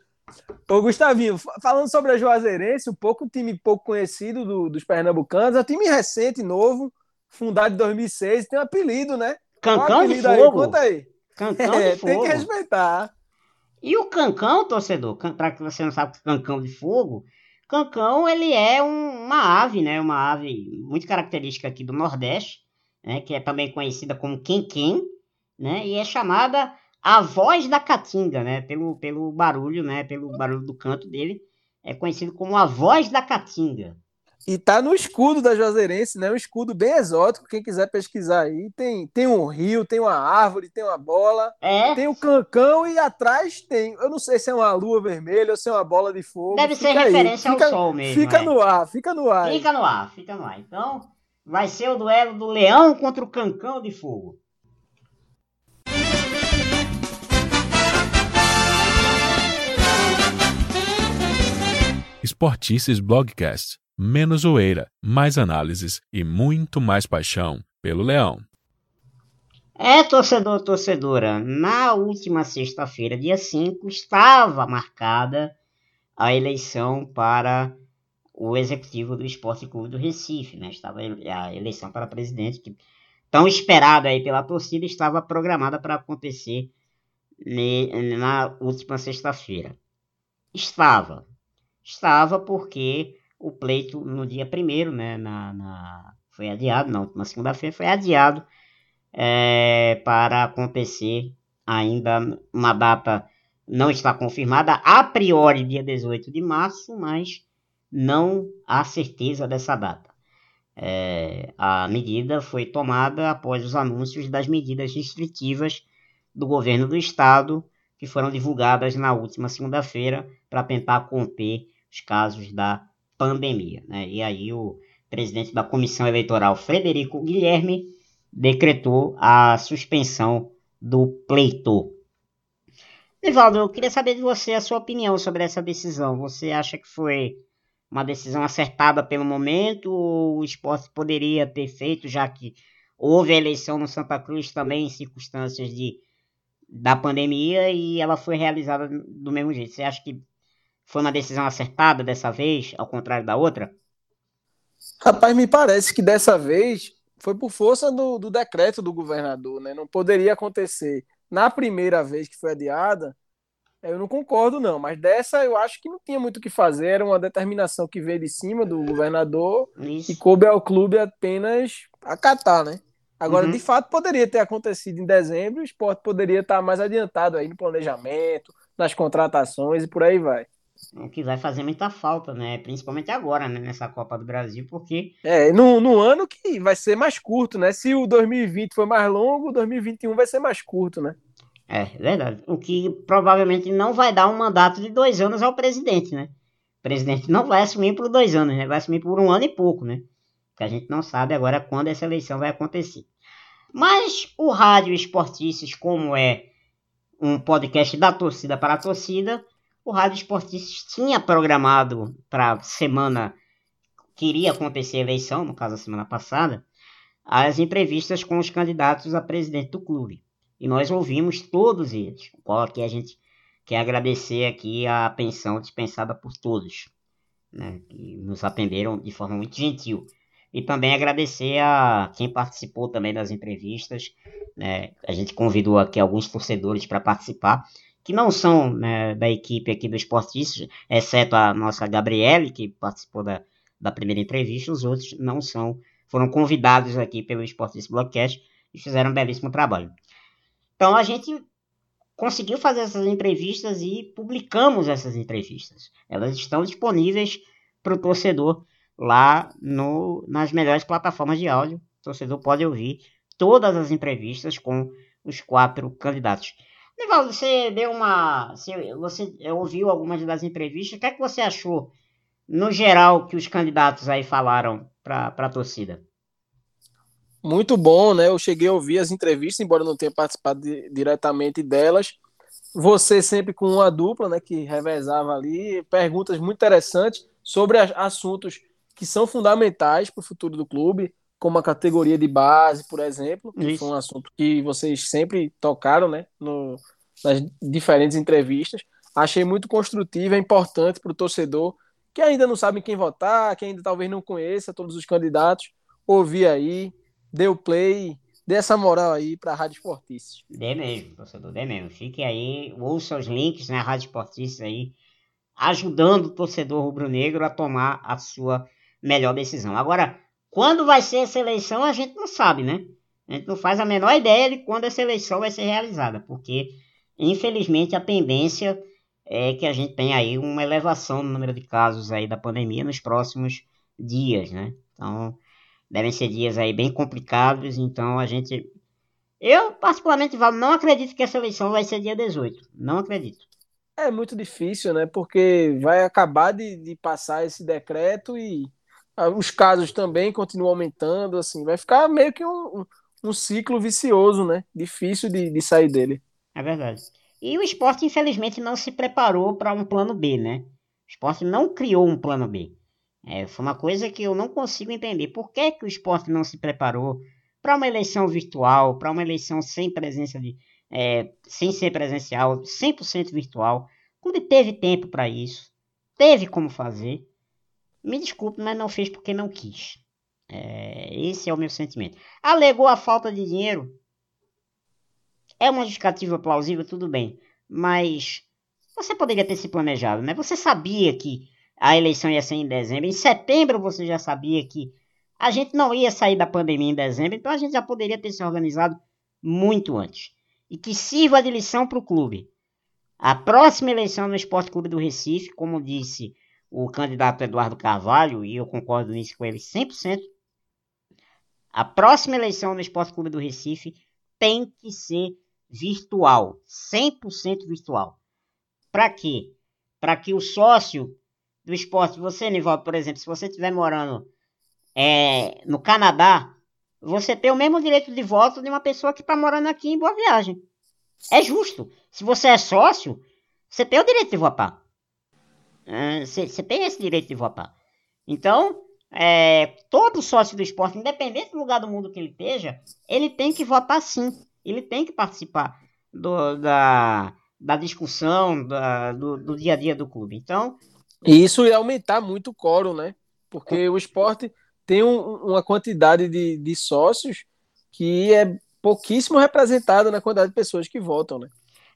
Ô, Gustavinho, falando sobre a Juazeirense, um pouco time pouco conhecido do, dos pernambucanos, é um time recente, novo, fundado em 2006, tem um apelido, né? Cancão de fogo. Aí, conta aí. Cancão é, de fogo. Tem que respeitar. E o cancão, torcedor, para que você não sabe o cancão de fogo, cancão ele é um, uma ave, né? Uma ave muito característica aqui do Nordeste, né? Que é também conhecida como quem né? E é chamada a voz da caatinga, né? Pelo, pelo barulho, né? Pelo barulho do canto dele, é conhecido como a voz da caatinga. E tá no escudo da Juazeirense, né? Um escudo bem exótico. Quem quiser pesquisar aí, tem, tem um rio, tem uma árvore, tem uma bola, é? tem o um cancão e atrás tem. Eu não sei se é uma lua vermelha ou se é uma bola de fogo. Deve fica ser aí. referência fica, ao sol mesmo. Fica é. no ar, fica no ar. Fica aí. no ar, fica no ar. Então, vai ser o duelo do leão contra o cancão de fogo. Esportices Blogcast Menos zoeira, mais análises e muito mais paixão pelo Leão. É, torcedor, torcedora, na última sexta-feira, dia 5, estava marcada a eleição para o executivo do Esporte Clube do Recife, né? Estava a eleição para presidente, que tão esperada aí pela torcida, estava programada para acontecer na última sexta-feira. Estava. Estava porque o pleito no dia primeiro, né, na, na, foi adiado, na última segunda-feira foi adiado é, para acontecer ainda uma data não está confirmada, a priori dia 18 de março, mas não há certeza dessa data. É, a medida foi tomada após os anúncios das medidas restritivas do governo do estado, que foram divulgadas na última segunda-feira para tentar conter os casos da pandemia. Né? E aí o presidente da comissão eleitoral, Frederico Guilherme, decretou a suspensão do pleito. Evaldo, eu queria saber de você a sua opinião sobre essa decisão. Você acha que foi uma decisão acertada pelo momento ou o esporte poderia ter feito, já que houve a eleição no Santa Cruz também em circunstâncias de, da pandemia e ela foi realizada do mesmo jeito? Você acha que foi uma decisão acertada dessa vez, ao contrário da outra? Rapaz, me parece que dessa vez foi por força do, do decreto do governador, né? Não poderia acontecer. Na primeira vez que foi adiada, eu não concordo, não, mas dessa eu acho que não tinha muito o que fazer, era uma determinação que veio de cima do governador Isso. e coube ao clube apenas acatar, né? Agora, uhum. de fato, poderia ter acontecido em dezembro, o esporte poderia estar mais adiantado aí no planejamento, nas contratações e por aí vai o que vai fazer muita falta, né? Principalmente agora, né? Nessa Copa do Brasil, porque. É, no, no ano que vai ser mais curto, né? Se o 2020 foi mais longo, o 2021 vai ser mais curto, né? É, verdade. O que provavelmente não vai dar um mandato de dois anos ao presidente, né? O presidente não vai assumir por dois anos, né? Vai assumir por um ano e pouco, né? Porque a gente não sabe agora quando essa eleição vai acontecer. Mas o Rádio Esportistas, como é um podcast da torcida para a torcida, o Rádio Esportistas tinha programado para semana que iria acontecer a eleição, no caso a semana passada, as entrevistas com os candidatos a presidente do clube. E nós ouvimos todos eles, o qual aqui a gente quer agradecer aqui a pensão dispensada por todos, né, que nos atenderam de forma muito gentil. E também agradecer a quem participou também das entrevistas. Né, a gente convidou aqui alguns torcedores para participar que não são né, da equipe aqui do Esportistas, exceto a nossa Gabriele, que participou da, da primeira entrevista, os outros não são, foram convidados aqui pelo Esportistas Blockcast e fizeram um belíssimo trabalho. Então a gente conseguiu fazer essas entrevistas e publicamos essas entrevistas. Elas estão disponíveis para o torcedor lá no, nas melhores plataformas de áudio. O torcedor pode ouvir todas as entrevistas com os quatro candidatos. Nivaldo, você deu uma. Você, você ouviu algumas das entrevistas. O que é que você achou, no geral, que os candidatos aí falaram para a torcida? Muito bom, né? Eu cheguei a ouvir as entrevistas, embora não tenha participado de, diretamente delas. Você sempre com uma dupla, né? Que revezava ali, perguntas muito interessantes sobre assuntos que são fundamentais para o futuro do clube, como a categoria de base, por exemplo, que Isso. foi um assunto que vocês sempre tocaram, né, no, nas diferentes entrevistas. Achei muito construtivo, é importante para o torcedor que ainda não sabe quem votar, que ainda talvez não conheça todos os candidatos, ouvir aí, dê o play, dê essa moral aí para a Rádio Esportistas. Dê mesmo, torcedor, dê mesmo. Fique aí, ouça os links na né, Rádio Esportistas aí, ajudando o torcedor rubro-negro a tomar a sua melhor decisão. Agora, quando vai ser essa eleição, a gente não sabe, né? A gente não faz a menor ideia de quando essa eleição vai ser realizada, porque, infelizmente, a tendência é que a gente tenha aí uma elevação no número de casos aí da pandemia nos próximos dias, né? Então, devem ser dias aí bem complicados, então a gente... Eu, particularmente, não acredito que essa eleição vai ser dia 18, não acredito. É muito difícil, né? Porque vai acabar de, de passar esse decreto e os casos também continuam aumentando, assim, vai ficar meio que um, um ciclo vicioso, né? Difícil de, de sair dele. É verdade. E o esporte, infelizmente, não se preparou para um plano B, né? O esporte não criou um plano B. É, foi uma coisa que eu não consigo entender. Por que, que o esporte não se preparou para uma eleição virtual, para uma eleição sem presença de. É, sem ser presencial, 100% virtual. O clube teve tempo para isso, teve como fazer. Me desculpe, mas não fez porque não quis. É, esse é o meu sentimento. Alegou a falta de dinheiro. É uma justificativa plausível, tudo bem. Mas você poderia ter se planejado, né? Você sabia que a eleição ia ser em dezembro. Em setembro você já sabia que a gente não ia sair da pandemia em dezembro, então a gente já poderia ter se organizado muito antes. E que sirva de lição para o clube. A próxima eleição no Esporte Clube do Recife, como disse o candidato Eduardo Carvalho, e eu concordo nisso com ele 100%, a próxima eleição no Esporte Clube do Recife tem que ser virtual, 100% virtual. Para quê? Para que o sócio do esporte, você, Nivaldo, por exemplo, se você estiver morando é, no Canadá, você tem o mesmo direito de voto de uma pessoa que está morando aqui em Boa Viagem. É justo. Se você é sócio, você tem o direito de votar. Você, tem esse direito de votar. Então, é, todo sócio do esporte, independente do lugar do mundo que ele esteja, ele tem que votar sim. Ele tem que participar do, da, da discussão, da, do, do dia a dia do clube. Então. E isso ia aumentar muito o quórum, né? Porque o esporte tem um, uma quantidade de, de sócios que é pouquíssimo representada na quantidade de pessoas que votam, né?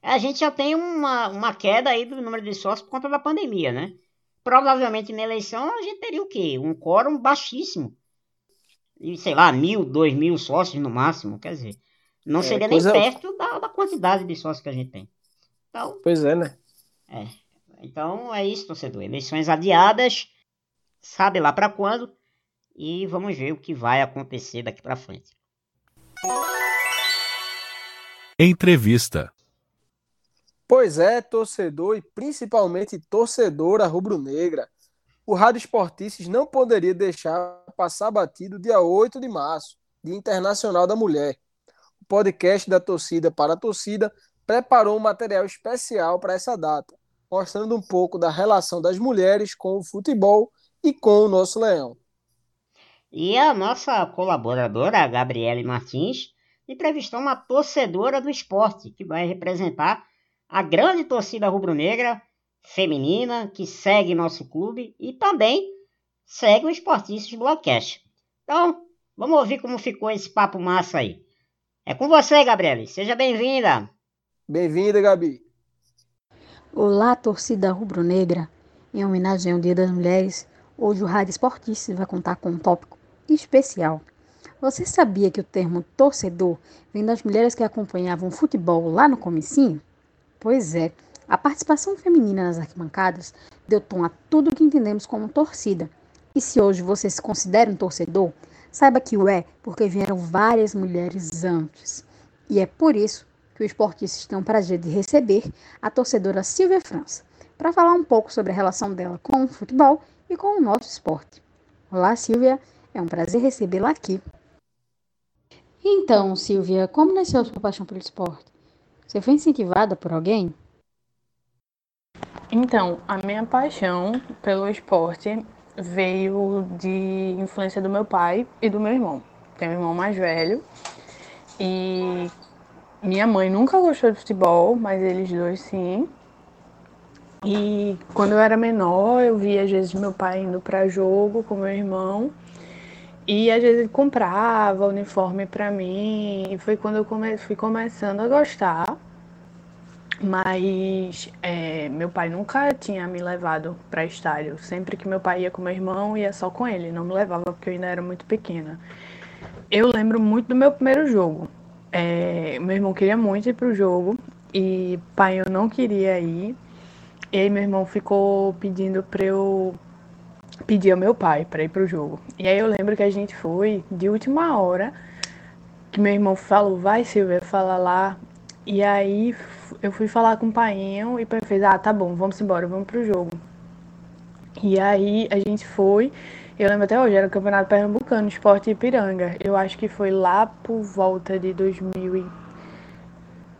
A gente já tem uma, uma queda aí do número de sócios por conta da pandemia, né? Provavelmente na eleição a gente teria o quê? Um quórum baixíssimo. E, sei lá, mil, dois mil sócios no máximo. Quer dizer, não é, seria nem perto da, da quantidade de sócios que a gente tem. Então, pois é, né? É. Então é isso, torcedor. Eleições adiadas, sabe lá para quando, e vamos ver o que vai acontecer daqui para frente. Entrevista. Pois é, torcedor e principalmente torcedora rubro-negra. O Rádio Esportices não poderia deixar passar batido dia 8 de março, Dia Internacional da Mulher. O podcast da torcida para a torcida preparou um material especial para essa data, mostrando um pouco da relação das mulheres com o futebol e com o nosso leão. E a nossa colaboradora, a Gabriele Martins, entrevistou uma torcedora do esporte, que vai representar a grande torcida rubro-negra feminina, que segue nosso clube e também segue o Esportistas Blockcast. Então, vamos ouvir como ficou esse papo massa aí. É com você, Gabriele. Seja bem-vinda. Bem-vinda, Gabi. Olá, torcida rubro-negra. Em homenagem ao Dia das Mulheres, hoje o Rádio Esportista vai contar com um tópico especial. Você sabia que o termo torcedor vem das mulheres que acompanhavam futebol lá no comecinho? Pois é, a participação feminina nas arquibancadas deu tom a tudo que entendemos como torcida. E se hoje você se considera um torcedor, saiba que o é porque vieram várias mulheres antes. E é por isso que o esportista tem o prazer de receber a torcedora Silvia França, para falar um pouco sobre a relação dela com o futebol e com o nosso esporte. Olá, Silvia, é um prazer recebê-la aqui. Então, Silvia, como nasceu a sua paixão pelo esporte? Você foi incentivada por alguém? Então, a minha paixão pelo esporte veio de influência do meu pai e do meu irmão. Tenho um irmão mais velho e minha mãe nunca gostou de futebol, mas eles dois sim. E quando eu era menor, eu via às vezes meu pai indo para jogo com meu irmão. E às vezes ele comprava uniforme para mim. E foi quando eu come fui começando a gostar. Mas é, meu pai nunca tinha me levado para estádio. Sempre que meu pai ia com meu irmão, ia só com ele. Não me levava porque eu ainda era muito pequena. Eu lembro muito do meu primeiro jogo. É, meu irmão queria muito ir pro jogo e pai eu não queria ir. E aí meu irmão ficou pedindo pra eu pedir ao meu pai para ir pro jogo. E aí eu lembro que a gente foi de última hora, que meu irmão falou, vai Silvia, fala lá. E aí eu fui falar com o painho e o pai fez, ah, tá bom, vamos embora, vamos pro jogo. E aí a gente foi eu lembro até hoje, era o Campeonato Pernambucano, Esporte Ipiranga. Eu acho que foi lá por volta de 2000 e...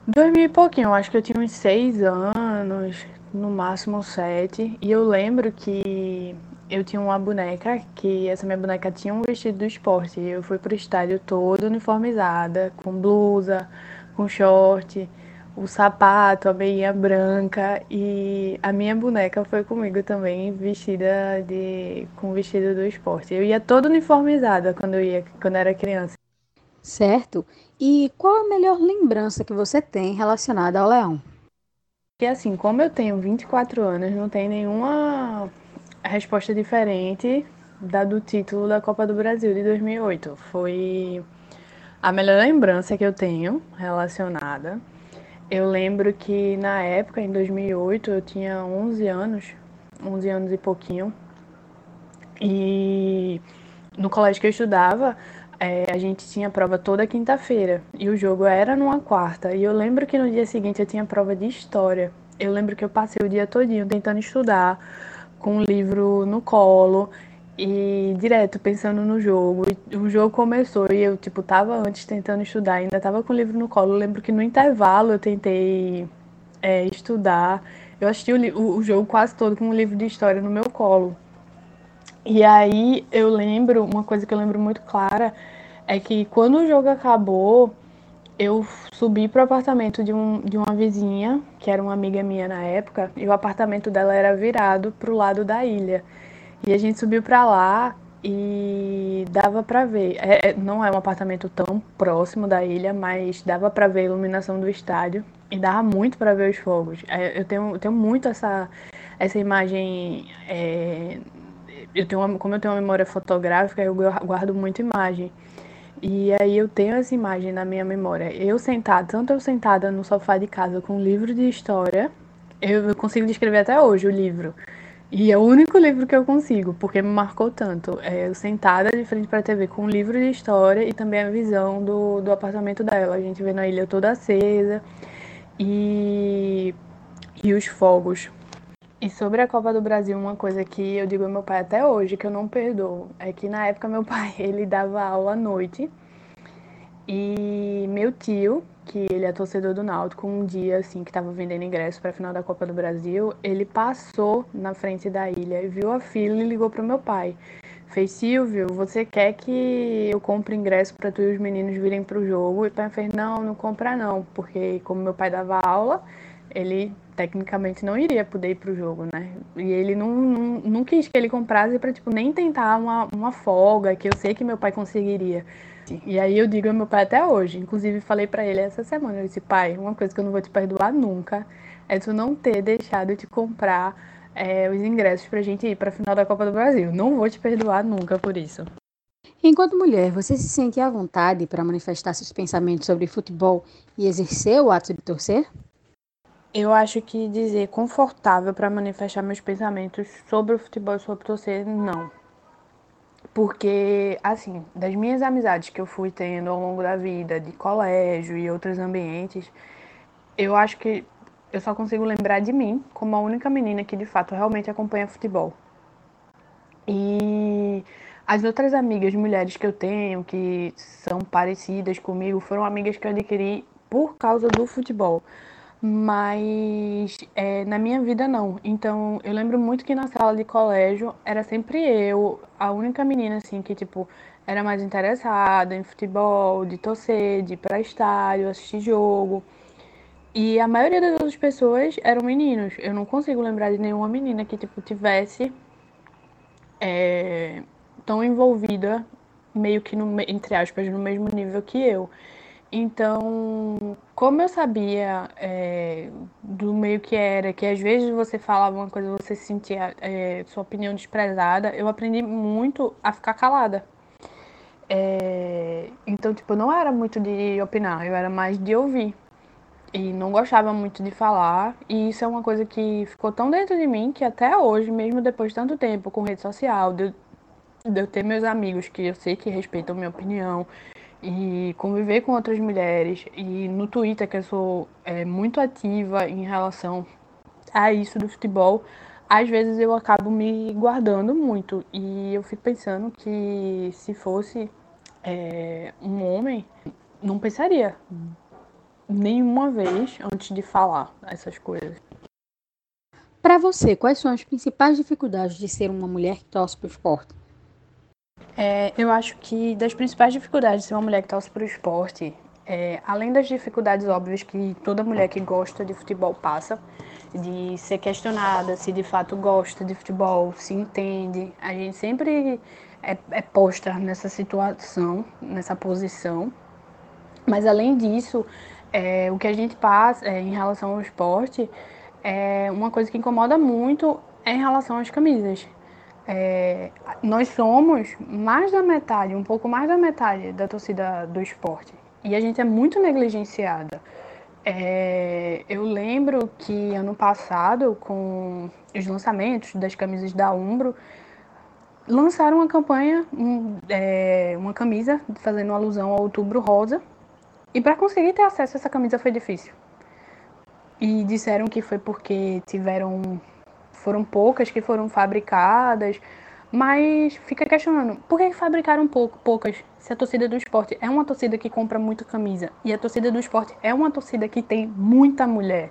2000 e pouquinho, eu acho que eu tinha uns seis anos, no máximo sete. E eu lembro que eu tinha uma boneca, que essa minha boneca tinha um vestido do esporte. Eu fui pro estádio todo uniformizada, com blusa, com short, o sapato, a meia branca e a minha boneca foi comigo também, vestida de com vestido do esporte. Eu ia toda uniformizada quando eu ia quando eu era criança. Certo? E qual a melhor lembrança que você tem relacionada ao leão? Que assim, como eu tenho 24 anos, não tem nenhuma resposta diferente da do título da Copa do Brasil de 2008. Foi a melhor lembrança que eu tenho relacionada. Eu lembro que na época, em 2008, eu tinha 11 anos, 11 anos e pouquinho. E no colégio que eu estudava, é, a gente tinha prova toda quinta-feira e o jogo era numa quarta. E eu lembro que no dia seguinte eu tinha prova de história. Eu lembro que eu passei o dia todinho tentando estudar com o livro no colo e direto pensando no jogo. E o jogo começou e eu tipo tava antes tentando estudar, ainda tava com o livro no colo. Eu lembro que no intervalo eu tentei é, estudar. Eu assisti o, o, o jogo quase todo com um livro de história no meu colo. E aí eu lembro, uma coisa que eu lembro muito clara é que quando o jogo acabou, eu subi pro apartamento de, um, de uma vizinha, que era uma amiga minha na época, e o apartamento dela era virado pro lado da ilha. E a gente subiu para lá e dava para ver. É, é, não é um apartamento tão próximo da ilha, mas dava para ver a iluminação do estádio e dava muito para ver os fogos. É, eu tenho, eu tenho muito essa, essa imagem é, eu tenho uma, como eu tenho uma memória fotográfica, eu guardo muita imagem. E aí eu tenho essa imagem na minha memória. Eu sentada, tanto eu sentada no sofá de casa com um livro de história, eu, consigo descrever até hoje o livro. E é o único livro que eu consigo, porque me marcou tanto. É eu sentada de frente para a TV com um livro de história e também a visão do, do apartamento dela. A gente vê na ilha toda acesa e, e os fogos e sobre a Copa do Brasil, uma coisa que eu digo ao meu pai até hoje, que eu não perdoo, é que na época meu pai, ele dava aula à noite e meu tio, que ele é torcedor do Náutico, um dia assim que estava vendendo ingresso para a final da Copa do Brasil, ele passou na frente da ilha e viu a fila e ligou para o meu pai. Fez, Silvio, você quer que eu compre ingresso para tu e os meninos virem para o jogo? E o pai fez, não, não compra não, porque como meu pai dava aula, ele tecnicamente não iria poder ir pro jogo, né? E ele não, não, não quis que ele comprasse para tipo, nem tentar uma, uma folga, que eu sei que meu pai conseguiria. E aí eu digo ao meu pai até hoje, inclusive falei para ele essa semana, eu disse, pai, uma coisa que eu não vou te perdoar nunca é tu não ter deixado de comprar é, os ingressos pra gente ir pra final da Copa do Brasil. Não vou te perdoar nunca por isso. Enquanto mulher, você se sente à vontade para manifestar seus pensamentos sobre futebol e exercer o ato de torcer? Eu acho que dizer confortável para manifestar meus pensamentos sobre o futebol e sobre torcer, não. Porque, assim, das minhas amizades que eu fui tendo ao longo da vida, de colégio e outros ambientes, eu acho que eu só consigo lembrar de mim como a única menina que de fato realmente acompanha futebol. E as outras amigas mulheres que eu tenho, que são parecidas comigo, foram amigas que eu adquiri por causa do futebol mas é, na minha vida não. Então eu lembro muito que na sala de colégio era sempre eu, a única menina assim que tipo era mais interessada em futebol, de torcer, de ir para estádio, assistir jogo. E a maioria das outras pessoas eram meninos. Eu não consigo lembrar de nenhuma menina que tipo tivesse é, tão envolvida meio que no, entre aspas no mesmo nível que eu. Então, como eu sabia é, do meio que era, que às vezes você falava uma coisa você sentia é, sua opinião desprezada, eu aprendi muito a ficar calada. É, então, tipo, não era muito de opinar, eu era mais de ouvir. E não gostava muito de falar. E isso é uma coisa que ficou tão dentro de mim que até hoje, mesmo depois de tanto tempo com rede social, de, de eu ter meus amigos que eu sei que respeitam minha opinião, e conviver com outras mulheres. E no Twitter, que eu sou é, muito ativa em relação a isso do futebol, às vezes eu acabo me guardando muito. E eu fico pensando que se fosse é, um homem, não pensaria nenhuma vez antes de falar essas coisas. Para você, quais são as principais dificuldades de ser uma mulher que torce para o esporte? É, eu acho que das principais dificuldades de ser uma mulher que torce para o esporte, é, além das dificuldades óbvias que toda mulher que gosta de futebol passa, de ser questionada se de fato gosta de futebol, se entende, a gente sempre é, é posta nessa situação, nessa posição. Mas além disso, é, o que a gente passa é, em relação ao esporte é uma coisa que incomoda muito é em relação às camisas. É, nós somos mais da metade, um pouco mais da metade da torcida do esporte. E a gente é muito negligenciada. É, eu lembro que ano passado, com os lançamentos das camisas da Umbro, lançaram uma campanha, um, é, uma camisa fazendo alusão ao Outubro Rosa. E para conseguir ter acesso a essa camisa foi difícil. E disseram que foi porque tiveram foram poucas que foram fabricadas, mas fica questionando, por que fabricaram pouco, poucas? Se a torcida do esporte é uma torcida que compra muito camisa e a torcida do esporte é uma torcida que tem muita mulher.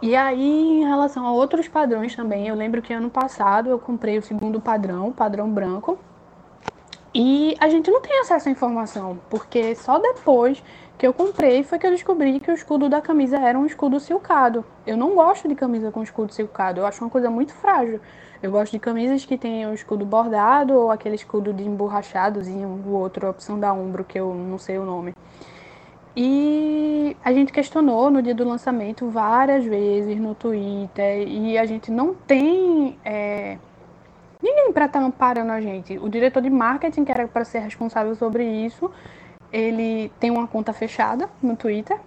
E aí, em relação a outros padrões também, eu lembro que ano passado eu comprei o segundo padrão, o padrão branco, e a gente não tem acesso à informação, porque só depois que eu comprei foi que eu descobri que o escudo da camisa era um escudo silcado. Eu não gosto de camisa com escudo silcado, eu acho uma coisa muito frágil. Eu gosto de camisas que tenham o escudo bordado ou aquele escudo de emborrachadozinho, o outro, opção da Umbro, que eu não sei o nome. E a gente questionou no dia do lançamento várias vezes no Twitter e a gente não tem é, ninguém para estar tá amparando a gente. O diretor de marketing, que era para ser responsável sobre isso, ele tem uma conta fechada no Twitter.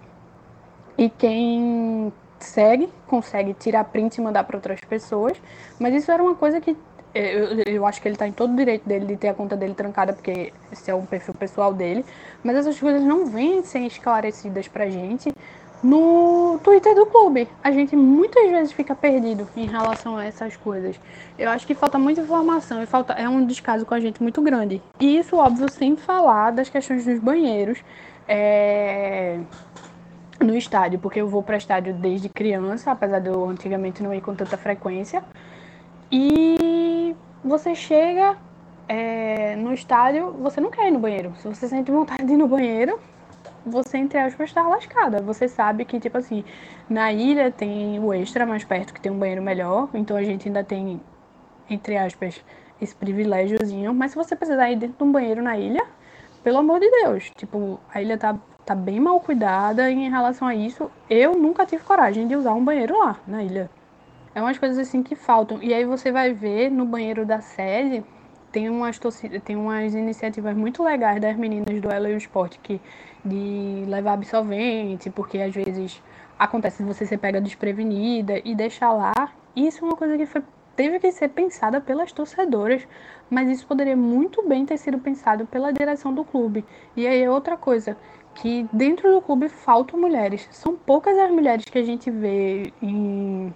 E quem segue consegue tirar print e mandar para outras pessoas, mas isso era uma coisa que é, eu, eu acho que ele está em todo o direito dele de ter a conta dele trancada, porque esse é um perfil pessoal dele, mas essas coisas não vêm sem esclarecidas pra gente no Twitter do clube. A gente muitas vezes fica perdido em relação a essas coisas. Eu acho que falta muita informação e falta é um descaso com a gente muito grande. E isso, óbvio, sem falar das questões dos banheiros é... no estádio, porque eu vou para estádio desde criança, apesar de eu antigamente não ir com tanta frequência. E você chega é... no estádio, você não quer ir no banheiro. Se você sente vontade de ir no banheiro, você, entre aspas, está lascada. Você sabe que, tipo assim, na ilha tem o extra mais perto, que tem um banheiro melhor, então a gente ainda tem, entre aspas, esse privilégiozinho. Mas se você precisar ir dentro de um banheiro na ilha, pelo amor de Deus, tipo, a ilha tá, tá bem mal cuidada e em relação a isso, eu nunca tive coragem de usar um banheiro lá, na ilha. É umas coisas assim que faltam. E aí você vai ver no banheiro da sede, tem umas, tem umas iniciativas muito legais das meninas do Ela e o Esporte que de levar absorvente, porque às vezes acontece de você ser pega desprevenida e deixar lá. Isso é uma coisa que foi, teve que ser pensada pelas torcedoras, mas isso poderia muito bem ter sido pensado pela direção do clube. E aí é outra coisa, que dentro do clube faltam mulheres. São poucas as mulheres que a gente vê em,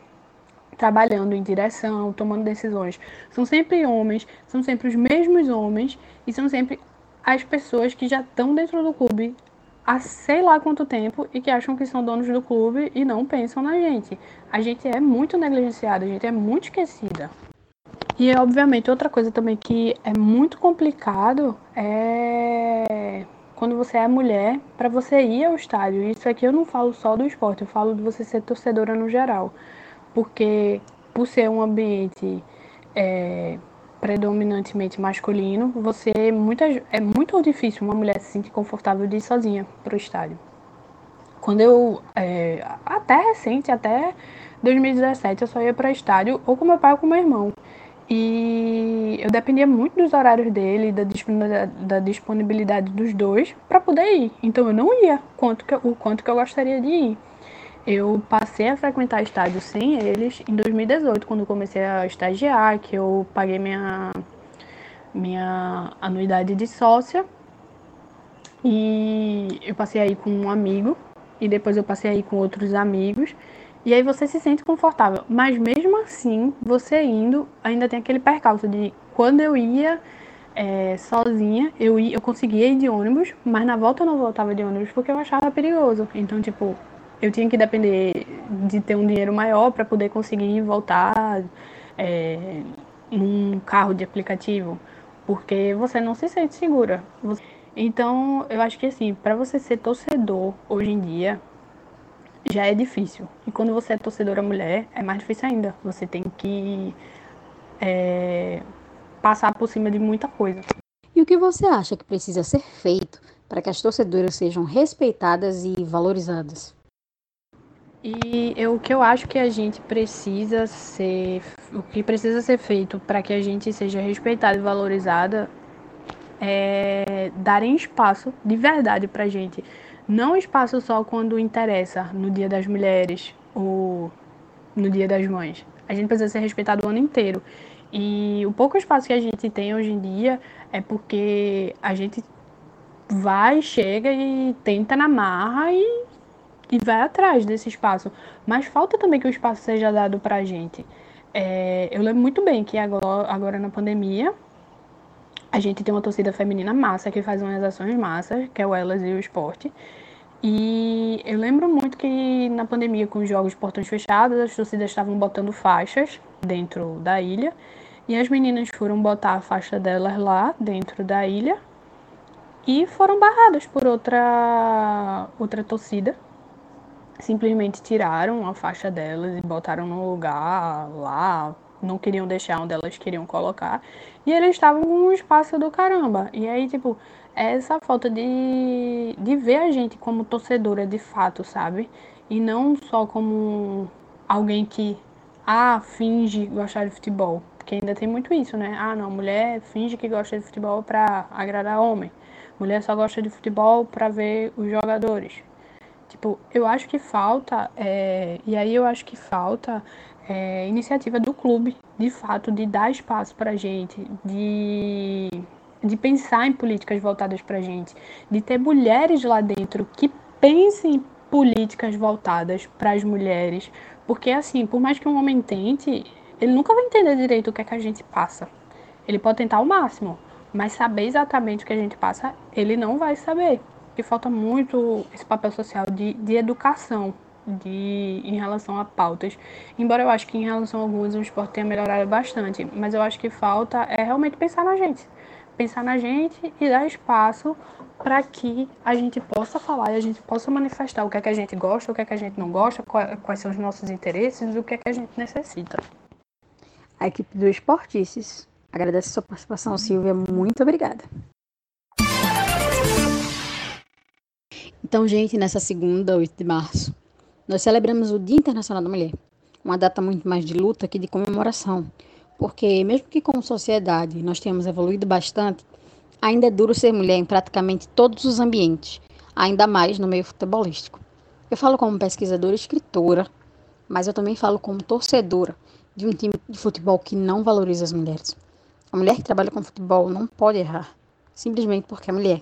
trabalhando em direção, tomando decisões. São sempre homens, são sempre os mesmos homens e são sempre as pessoas que já estão dentro do clube há sei lá quanto tempo e que acham que são donos do clube e não pensam na gente. A gente é muito negligenciada, a gente é muito esquecida. E obviamente outra coisa também que é muito complicado é quando você é mulher para você ir ao estádio. Isso aqui eu não falo só do esporte, eu falo de você ser torcedora no geral, porque por ser um ambiente é, predominantemente masculino, você muitas é muito difícil uma mulher se sentir confortável de ir sozinha para o estádio. Quando eu é, até recente, até 2017, eu só ia para estádio ou com meu pai ou com meu irmão. E eu dependia muito dos horários dele, da disponibilidade, da disponibilidade dos dois para poder ir. Então eu não ia quanto que, o quanto que eu gostaria de ir. Eu passei a frequentar estádio sem eles em 2018, quando comecei a estagiar, que eu paguei minha, minha anuidade de sócia. E eu passei aí com um amigo, e depois eu passei aí com outros amigos. E aí você se sente confortável. Mas mesmo assim, você indo, ainda tem aquele percalço de quando eu ia é, sozinha, eu, ia, eu conseguia ir de ônibus, mas na volta eu não voltava de ônibus porque eu achava perigoso. Então, tipo, eu tinha que depender de ter um dinheiro maior para poder conseguir voltar é, num carro de aplicativo, porque você não se sente segura. Então, eu acho que assim, para você ser torcedor hoje em dia, já é difícil. E quando você é torcedora mulher, é mais difícil ainda. Você tem que é, passar por cima de muita coisa. E o que você acha que precisa ser feito para que as torcedoras sejam respeitadas e valorizadas? E eu, o que eu acho que a gente precisa ser, o que precisa ser feito para que a gente seja respeitada e valorizada é darem espaço de verdade para gente. Não espaço só quando interessa, no Dia das Mulheres ou no Dia das Mães. A gente precisa ser respeitado o ano inteiro. E o pouco espaço que a gente tem hoje em dia é porque a gente vai, chega e tenta na marra e e vai atrás desse espaço. Mas falta também que o espaço seja dado para a gente. É, eu lembro muito bem que agora, agora na pandemia a gente tem uma torcida feminina massa que faz umas ações massas, que é o Elas e o Esporte. E eu lembro muito que na pandemia, com os jogos de portões fechados, as torcidas estavam botando faixas dentro da ilha. E as meninas foram botar a faixa delas lá dentro da ilha e foram barradas por outra outra torcida simplesmente tiraram a faixa delas e botaram no lugar lá, não queriam deixar onde elas queriam colocar. E eles estavam com um espaço do caramba. E aí, tipo, é essa falta de, de ver a gente como torcedora de fato, sabe? E não só como alguém que, ah, finge gostar de futebol. Porque ainda tem muito isso, né? Ah, não, mulher finge que gosta de futebol pra agradar homem. Mulher só gosta de futebol pra ver os jogadores. Tipo, eu acho que falta, é, e aí eu acho que falta é, iniciativa do clube, de fato, de dar espaço para gente, de, de pensar em políticas voltadas para gente, de ter mulheres lá dentro que pensem em políticas voltadas para as mulheres, porque assim, por mais que um homem tente, ele nunca vai entender direito o que é que a gente passa. Ele pode tentar o máximo, mas saber exatamente o que a gente passa, ele não vai saber que falta muito esse papel social de, de educação de, em relação a pautas. Embora eu acho que em relação a algumas o esporte tenha melhorado bastante, mas eu acho que falta é realmente pensar na gente. Pensar na gente e dar espaço para que a gente possa falar e a gente possa manifestar o que é que a gente gosta, o que é que a gente não gosta, quais são os nossos interesses, o que é que a gente necessita. A equipe do Esportices agradece a sua participação, Silvia. Muito obrigada. Então, gente, nessa segunda, 8 de março, nós celebramos o Dia Internacional da Mulher, uma data muito mais de luta que de comemoração, porque mesmo que como sociedade nós tenhamos evoluído bastante, ainda é duro ser mulher em praticamente todos os ambientes, ainda mais no meio futebolístico. Eu falo como pesquisadora e escritora, mas eu também falo como torcedora de um time de futebol que não valoriza as mulheres. A mulher que trabalha com futebol não pode errar, simplesmente porque é mulher.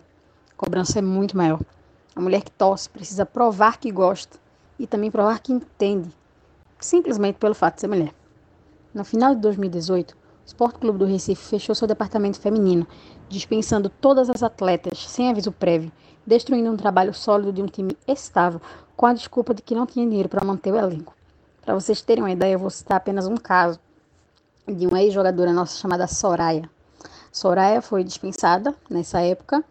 A cobrança é muito maior. A mulher que torce precisa provar que gosta e também provar que entende, simplesmente pelo fato de ser mulher. No final de 2018, o Esporte Clube do Recife fechou seu departamento feminino, dispensando todas as atletas sem aviso prévio, destruindo um trabalho sólido de um time estável, com a desculpa de que não tinha dinheiro para manter o elenco. Para vocês terem uma ideia, eu vou citar apenas um caso de uma ex-jogadora nossa chamada Soraya. Soraya foi dispensada nessa época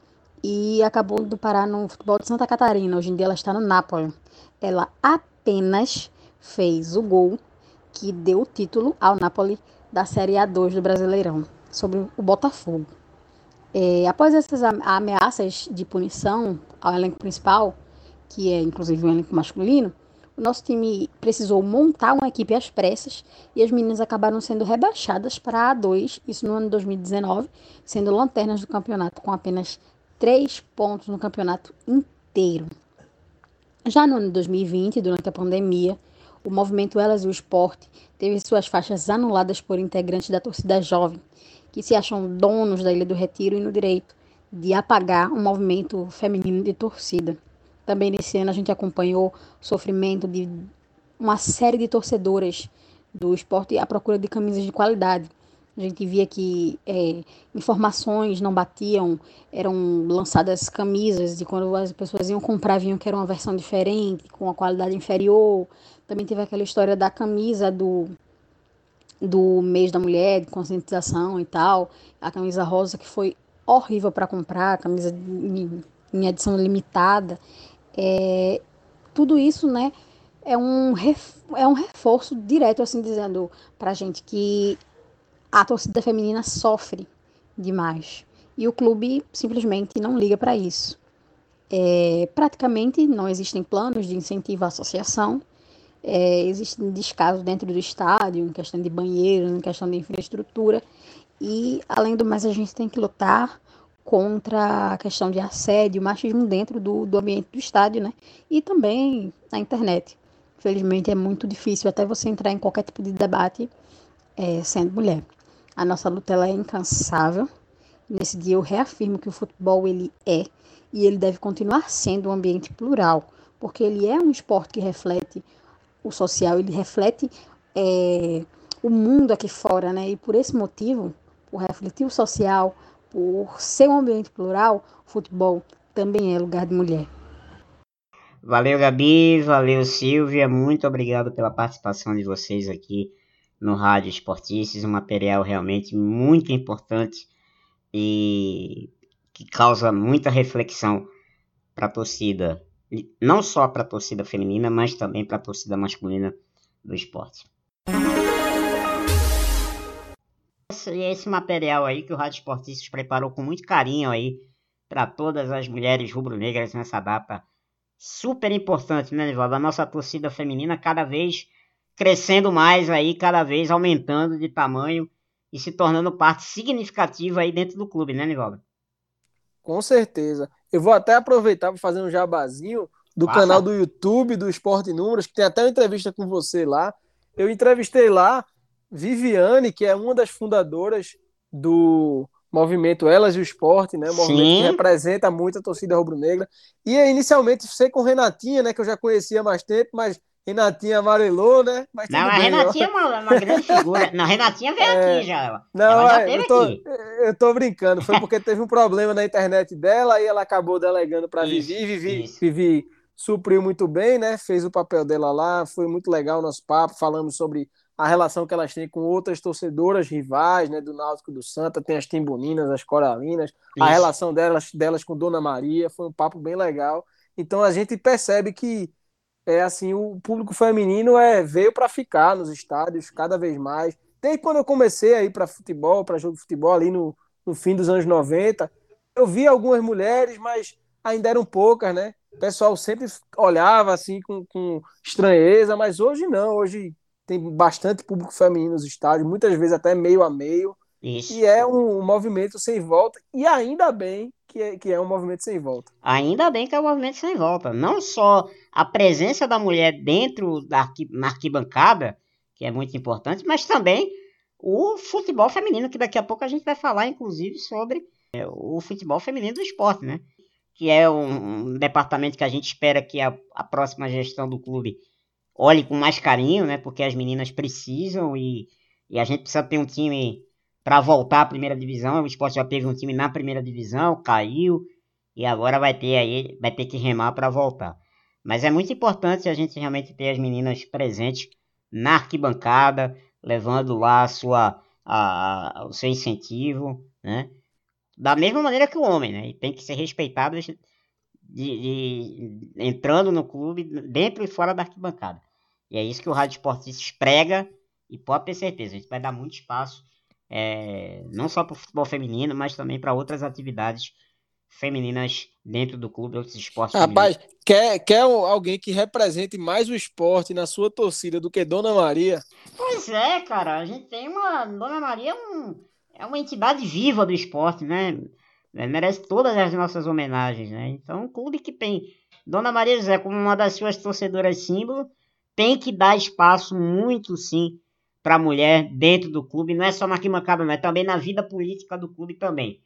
e acabou de parar no futebol de Santa Catarina. Hoje em dia ela está no Napoli. Ela apenas fez o gol que deu o título ao Napoli da Série A2 do Brasileirão, sobre o Botafogo. É, após essas ameaças de punição ao elenco principal, que é inclusive um elenco masculino, o nosso time precisou montar uma equipe às pressas e as meninas acabaram sendo rebaixadas para a A2, isso no ano de 2019, sendo lanternas do campeonato com apenas três pontos no campeonato inteiro. Já no ano de 2020, durante a pandemia, o movimento Elas e o Esporte teve suas faixas anuladas por integrantes da torcida jovem, que se acham donos da Ilha do Retiro e no direito de apagar o movimento feminino de torcida. Também nesse ano a gente acompanhou o sofrimento de uma série de torcedoras do esporte à procura de camisas de qualidade, A gente via que é, informações não batiam, eram lançadas camisas e quando as pessoas iam comprar viam que era uma versão diferente, com a qualidade inferior. Também teve aquela história da camisa do, do mês da mulher, de conscientização e tal, a camisa rosa que foi horrível para comprar, camisa em, edição limitada. É, tudo isso, né, é um, é um reforço direto, assim, dizendo pra gente que a torcida feminina sofre demais. E o clube simplesmente não liga para isso. É, praticamente não existem planos de incentivo à associação. É, existem descasos dentro do estádio, em questão de banheiros, em questão de infraestrutura. E, além do mais, a gente tem que lutar contra a questão de assédio, machismo dentro do, do ambiente do estádio, né? E também na internet. Infelizmente é muito difícil até você entrar em qualquer tipo de debate é, sendo mulher. A nossa luta ela é incansável. Nesse dia eu reafirmo que o futebol ele é e ele deve continuar sendo um ambiente plural, porque ele é um esporte que reflete o social, ele reflete é, o mundo aqui fora, né? E por esse motivo, por refletir o social, por ser um ambiente plural, o futebol também é lugar de mulher. Valeu, Gabi, valeu, Silvia, muito obrigado pela participação de vocês aqui no Rádio Esportistas, um material realmente muito importante e que causa muita reflexão para a torcida, não só para a torcida feminina, mas também para a torcida masculina do esporte. Esse, esse material aí que o Rádio Esportistas preparou com muito carinho aí para todas as mulheres rubro-negras nessa data super importante, né, Nivaldo? A nossa torcida feminina cada vez crescendo mais aí, cada vez aumentando de tamanho e se tornando parte significativa aí dentro do clube, né, Nivaldo? Com certeza. Eu vou até aproveitar para fazer um jabazinho do Passa. canal do YouTube do Esporte Números, que tem até uma entrevista com você lá. Eu entrevistei lá Viviane, que é uma das fundadoras do movimento Elas e o Esporte, né? Um movimento que representa muito a torcida rubro-negra. E inicialmente sei com Renatinha, né? Que eu já conhecia há mais tempo, mas Renatinha amarelou, né? Mas não, a Renatinha é uma, uma, grande figura. Não, a Renatinha veio é... aqui já. Não, já é, eu, tô, aqui. eu tô brincando. Foi porque teve um problema na internet dela e ela acabou delegando para Vivi. Vivi, Vivi supriu muito bem, né? Fez o papel dela lá. Foi muito legal o nosso papo. Falamos sobre a relação que elas têm com outras torcedoras rivais, né, do Náutico do Santa, tem as Timbuninas, as Coralinas, Isso. a relação delas, delas com Dona Maria, foi um papo bem legal. Então a gente percebe que é assim, o público feminino é veio para ficar nos estádios cada vez mais. Desde quando eu comecei a ir para futebol, para jogo de futebol ali no, no fim dos anos 90, eu vi algumas mulheres, mas ainda eram poucas, né? O pessoal sempre olhava assim com, com estranheza, mas hoje não, hoje tem bastante público feminino nos estádios, muitas vezes até meio a meio. Isso. E é um, um movimento sem volta, e ainda bem que é, que é um movimento sem volta. Ainda bem que é um movimento sem volta. Não só a presença da mulher dentro da arqui, na arquibancada, que é muito importante, mas também o futebol feminino, que daqui a pouco a gente vai falar, inclusive, sobre é, o futebol feminino do esporte, né? Que é um, um departamento que a gente espera que a, a próxima gestão do clube olhe com mais carinho, né? Porque as meninas precisam e, e a gente precisa ter um time para voltar à primeira divisão. O esporte já teve um time na primeira divisão, caiu e agora vai ter aí, vai ter que remar para voltar. Mas é muito importante a gente realmente ter as meninas presentes na arquibancada, levando lá a sua, a, a, o seu incentivo, né? Da mesma maneira que o homem, né? E tem que ser respeitado de, de, entrando no clube dentro e fora da arquibancada. E é isso que o Rádio Esportistas prega e pode ter certeza, a gente vai dar muito espaço é, não só para o futebol feminino, mas também para outras atividades femininas dentro do clube, outros esportes Rapaz, quer, quer alguém que represente mais o esporte na sua torcida do que Dona Maria? Pois é, cara, a gente tem uma. Dona Maria é, um, é uma entidade viva do esporte, né? É, merece todas as nossas homenagens, né? Então, um clube que tem Dona Maria José como uma das suas torcedoras símbolo, tem que dar espaço muito, sim, para a mulher dentro do clube, não é só na arquibancada, não, é também na vida política do clube também.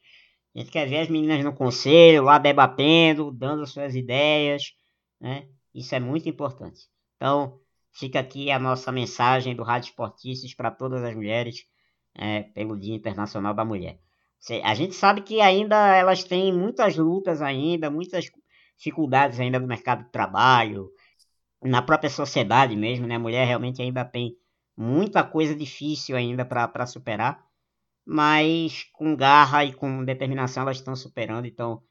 A gente quer ver as meninas no conselho, lá debatendo, dando suas ideias, né? Isso é muito importante. Então, fica aqui a nossa mensagem do Rádio Esportistas para todas as mulheres. é, pelo Dia Internacional da Mulher. A gente sabe que ainda elas têm muitas lutas ainda, muitas dificuldades ainda no mercado de trabalho, na própria sociedade mesmo, né? A mulher realmente ainda tem muita coisa difícil ainda para superar, mas com garra e com determinação elas estão superando, então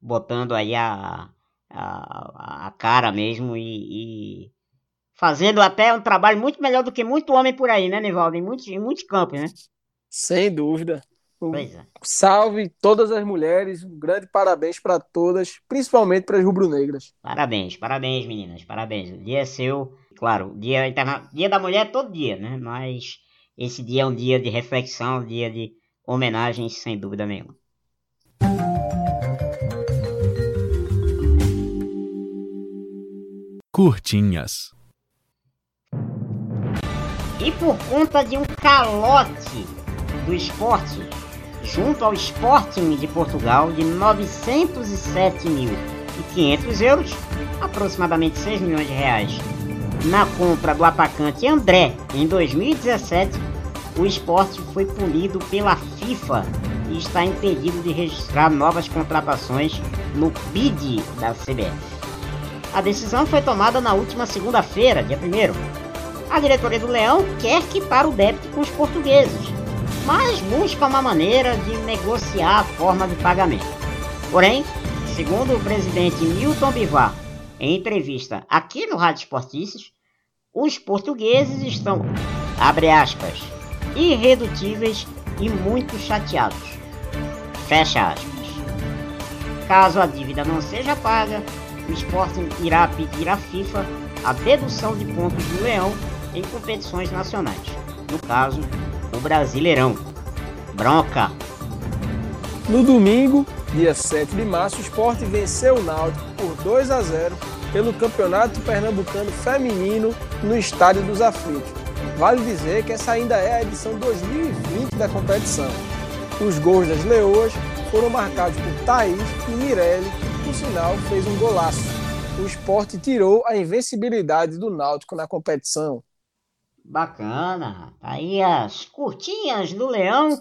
botando aí a, a, a cara mesmo e, e, fazendo até um trabalho muito melhor do que muito homem por aí, né, Nivaldo? Em muitos, em muitos campos, né? Sem dúvida. Pois é. Salve todas as mulheres, um grande parabéns para todas, principalmente para as rubro-negras. Parabéns, parabéns, meninas, parabéns. O dia é seu, claro, dia, interna... dia da mulher é todo dia, né? Mas esse dia é um dia de reflexão, um dia de homenagens, sem dúvida nenhuma. Curtinhas. E por conta de um calote do esporte, junto ao Sporting de Portugal, de 907.500 euros, aproximadamente 6 milhões de reais, na compra do atacante André em 2017, o esporte foi punido pela FIFA e está impedido de registrar novas contratações no BID da CBF. A decisão foi tomada na última segunda-feira, dia 1 A diretoria do Leão quer quitar o débito com os portugueses, mas busca uma maneira de negociar a forma de pagamento. Porém, segundo o presidente Milton Bivar, em entrevista aqui no Rádio Esportistas, os portugueses estão, abre aspas, irredutíveis e muito chateados. Fecha aspas. Caso a dívida não seja paga, o Sporting irá pedir à FIFA a dedução de pontos do Leão em competições nacionais. No caso, o Brasileirão. Bronca. No domingo, dia 7 de março, o Sport venceu o Náutico por 2 a 0 pelo Campeonato Pernambucano Feminino no Estádio dos Aflitos. Vale dizer que essa ainda é a edição 2020 da competição. Os gols das Leoas foram marcados por Thaís e Mirelle, que, por sinal, fez um golaço. O esporte tirou a invencibilidade do Náutico na competição. Bacana. Tá aí as curtinhas do Leão.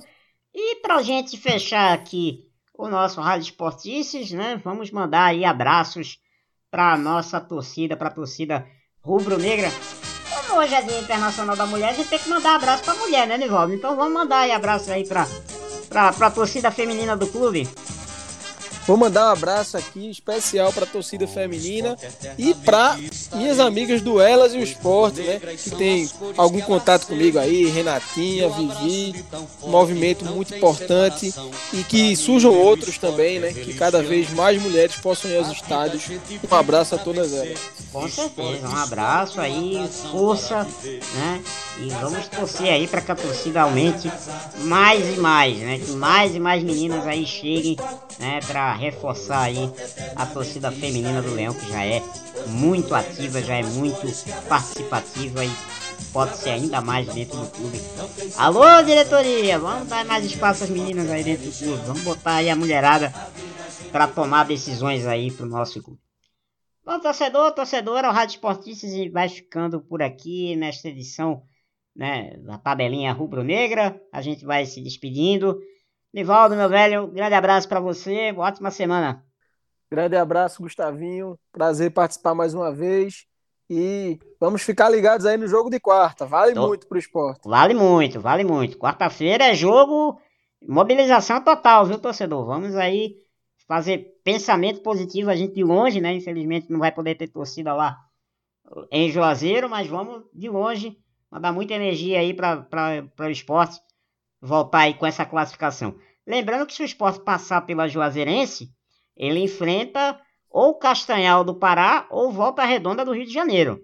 E pra gente fechar aqui o nosso Rádio Esportices, né? Vamos mandar aí abraços pra nossa torcida, pra torcida rubro-negra. Como hoje é Dia Internacional da Mulher, a gente tem que mandar abraço pra mulher, né, Nivaldo? Então vamos mandar aí abraço aí pra, pra torcida feminina do clube. Vou mandar um abraço aqui especial para a torcida feminina e para minhas amigas do Elas e o Esporte, né? Que tem algum contato comigo aí, Renatinha, Vivi, um movimento muito importante e que surjam outros também, né? Que cada vez mais mulheres possam ir aos estádios. Um abraço a todas elas. Com certeza, um abraço aí, força, né? E vamos torcer aí para que a torcida aumente mais e mais, né? Que mais e mais meninas aí cheguem, né? Para reforçar aí a torcida feminina do Leão, que já é muito ativa, já é muito participativa e pode ser ainda mais dentro do clube. Alô, diretoria, vamos dar mais espaço às meninas aí dentro do clube, vamos botar aí a mulherada para tomar decisões aí pro nosso clube. Bom, torcedor, torcedora, o Rádio Esportistas vai ficando por aqui nesta edição né, da tabelinha rubro-negra. A gente vai se despedindo. Nivaldo, meu velho, grande abraço para você, ótima semana. Grande abraço, Gustavinho. Prazer participar mais uma vez. E vamos ficar ligados aí no jogo de quarta. Vale Tô... muito pro esporte. Vale muito, vale muito. Quarta-feira é jogo, mobilização total, viu, torcedor? Vamos aí fazer pensamento positivo. A gente de longe, né? Infelizmente não vai poder ter torcida lá em Juazeiro, mas vamos de longe mandar muita energia aí para o esporte voltar aí com essa classificação. Lembrando que se o esporte passar pela Juazeirense, ele enfrenta ou Castanhal do Pará ou Volta Redonda do Rio de Janeiro.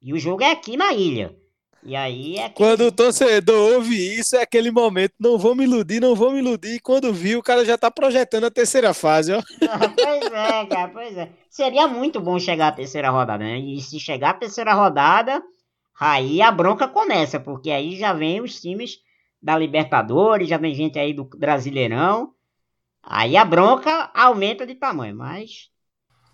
E o jogo é aqui na ilha. E aí é Quando o torcedor ouve isso, é aquele momento, não vou me iludir, não vou me iludir. E quando viu, o cara já tá projetando a terceira fase, ó. pois é, cara, pois é. Seria muito bom chegar à terceira rodada, né? E se chegar à terceira rodada, aí a bronca começa, porque aí já vem os times da Libertadores, já vem gente aí do Brasileirão. Aí a bronca aumenta de tamanho, mas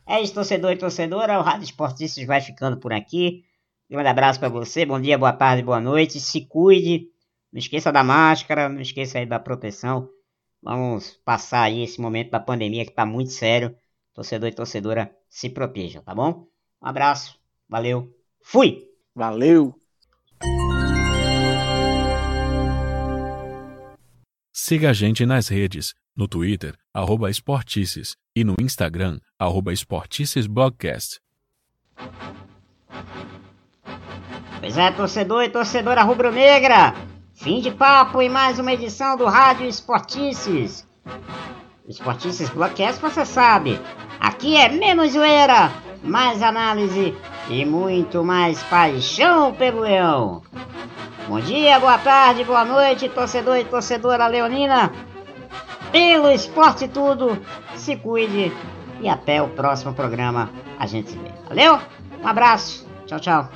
é isso, torcedor e torcedora. O Rádio Esportistas vai ficando por aqui. Um grande abraço para você. Bom dia, boa tarde, boa noite. Se cuide, Não esqueça da máscara, não esqueça aí da proteção. Vamos passar aí esse momento da pandemia que tá muito sério. Torcedor e torcedora se protejam, tá bom? Um abraço, valeu, fui! Valeu! Siga a gente nas redes, no Twitter, arroba Esportices, e no Instagram, arroba Esporticesblogcast. Pois é, torcedor e torcedora rubro-negra, fim de papo em mais uma edição do Rádio Esportices. Esportices Blogcast, você sabe, aqui é menos zoeira, mais análise e muito mais paixão pelo leão. Bom dia, boa tarde, boa noite, torcedor e torcedora leonina. Pelo esporte tudo, se cuide e até o próximo programa a gente se vê. Valeu? Um abraço, tchau, tchau.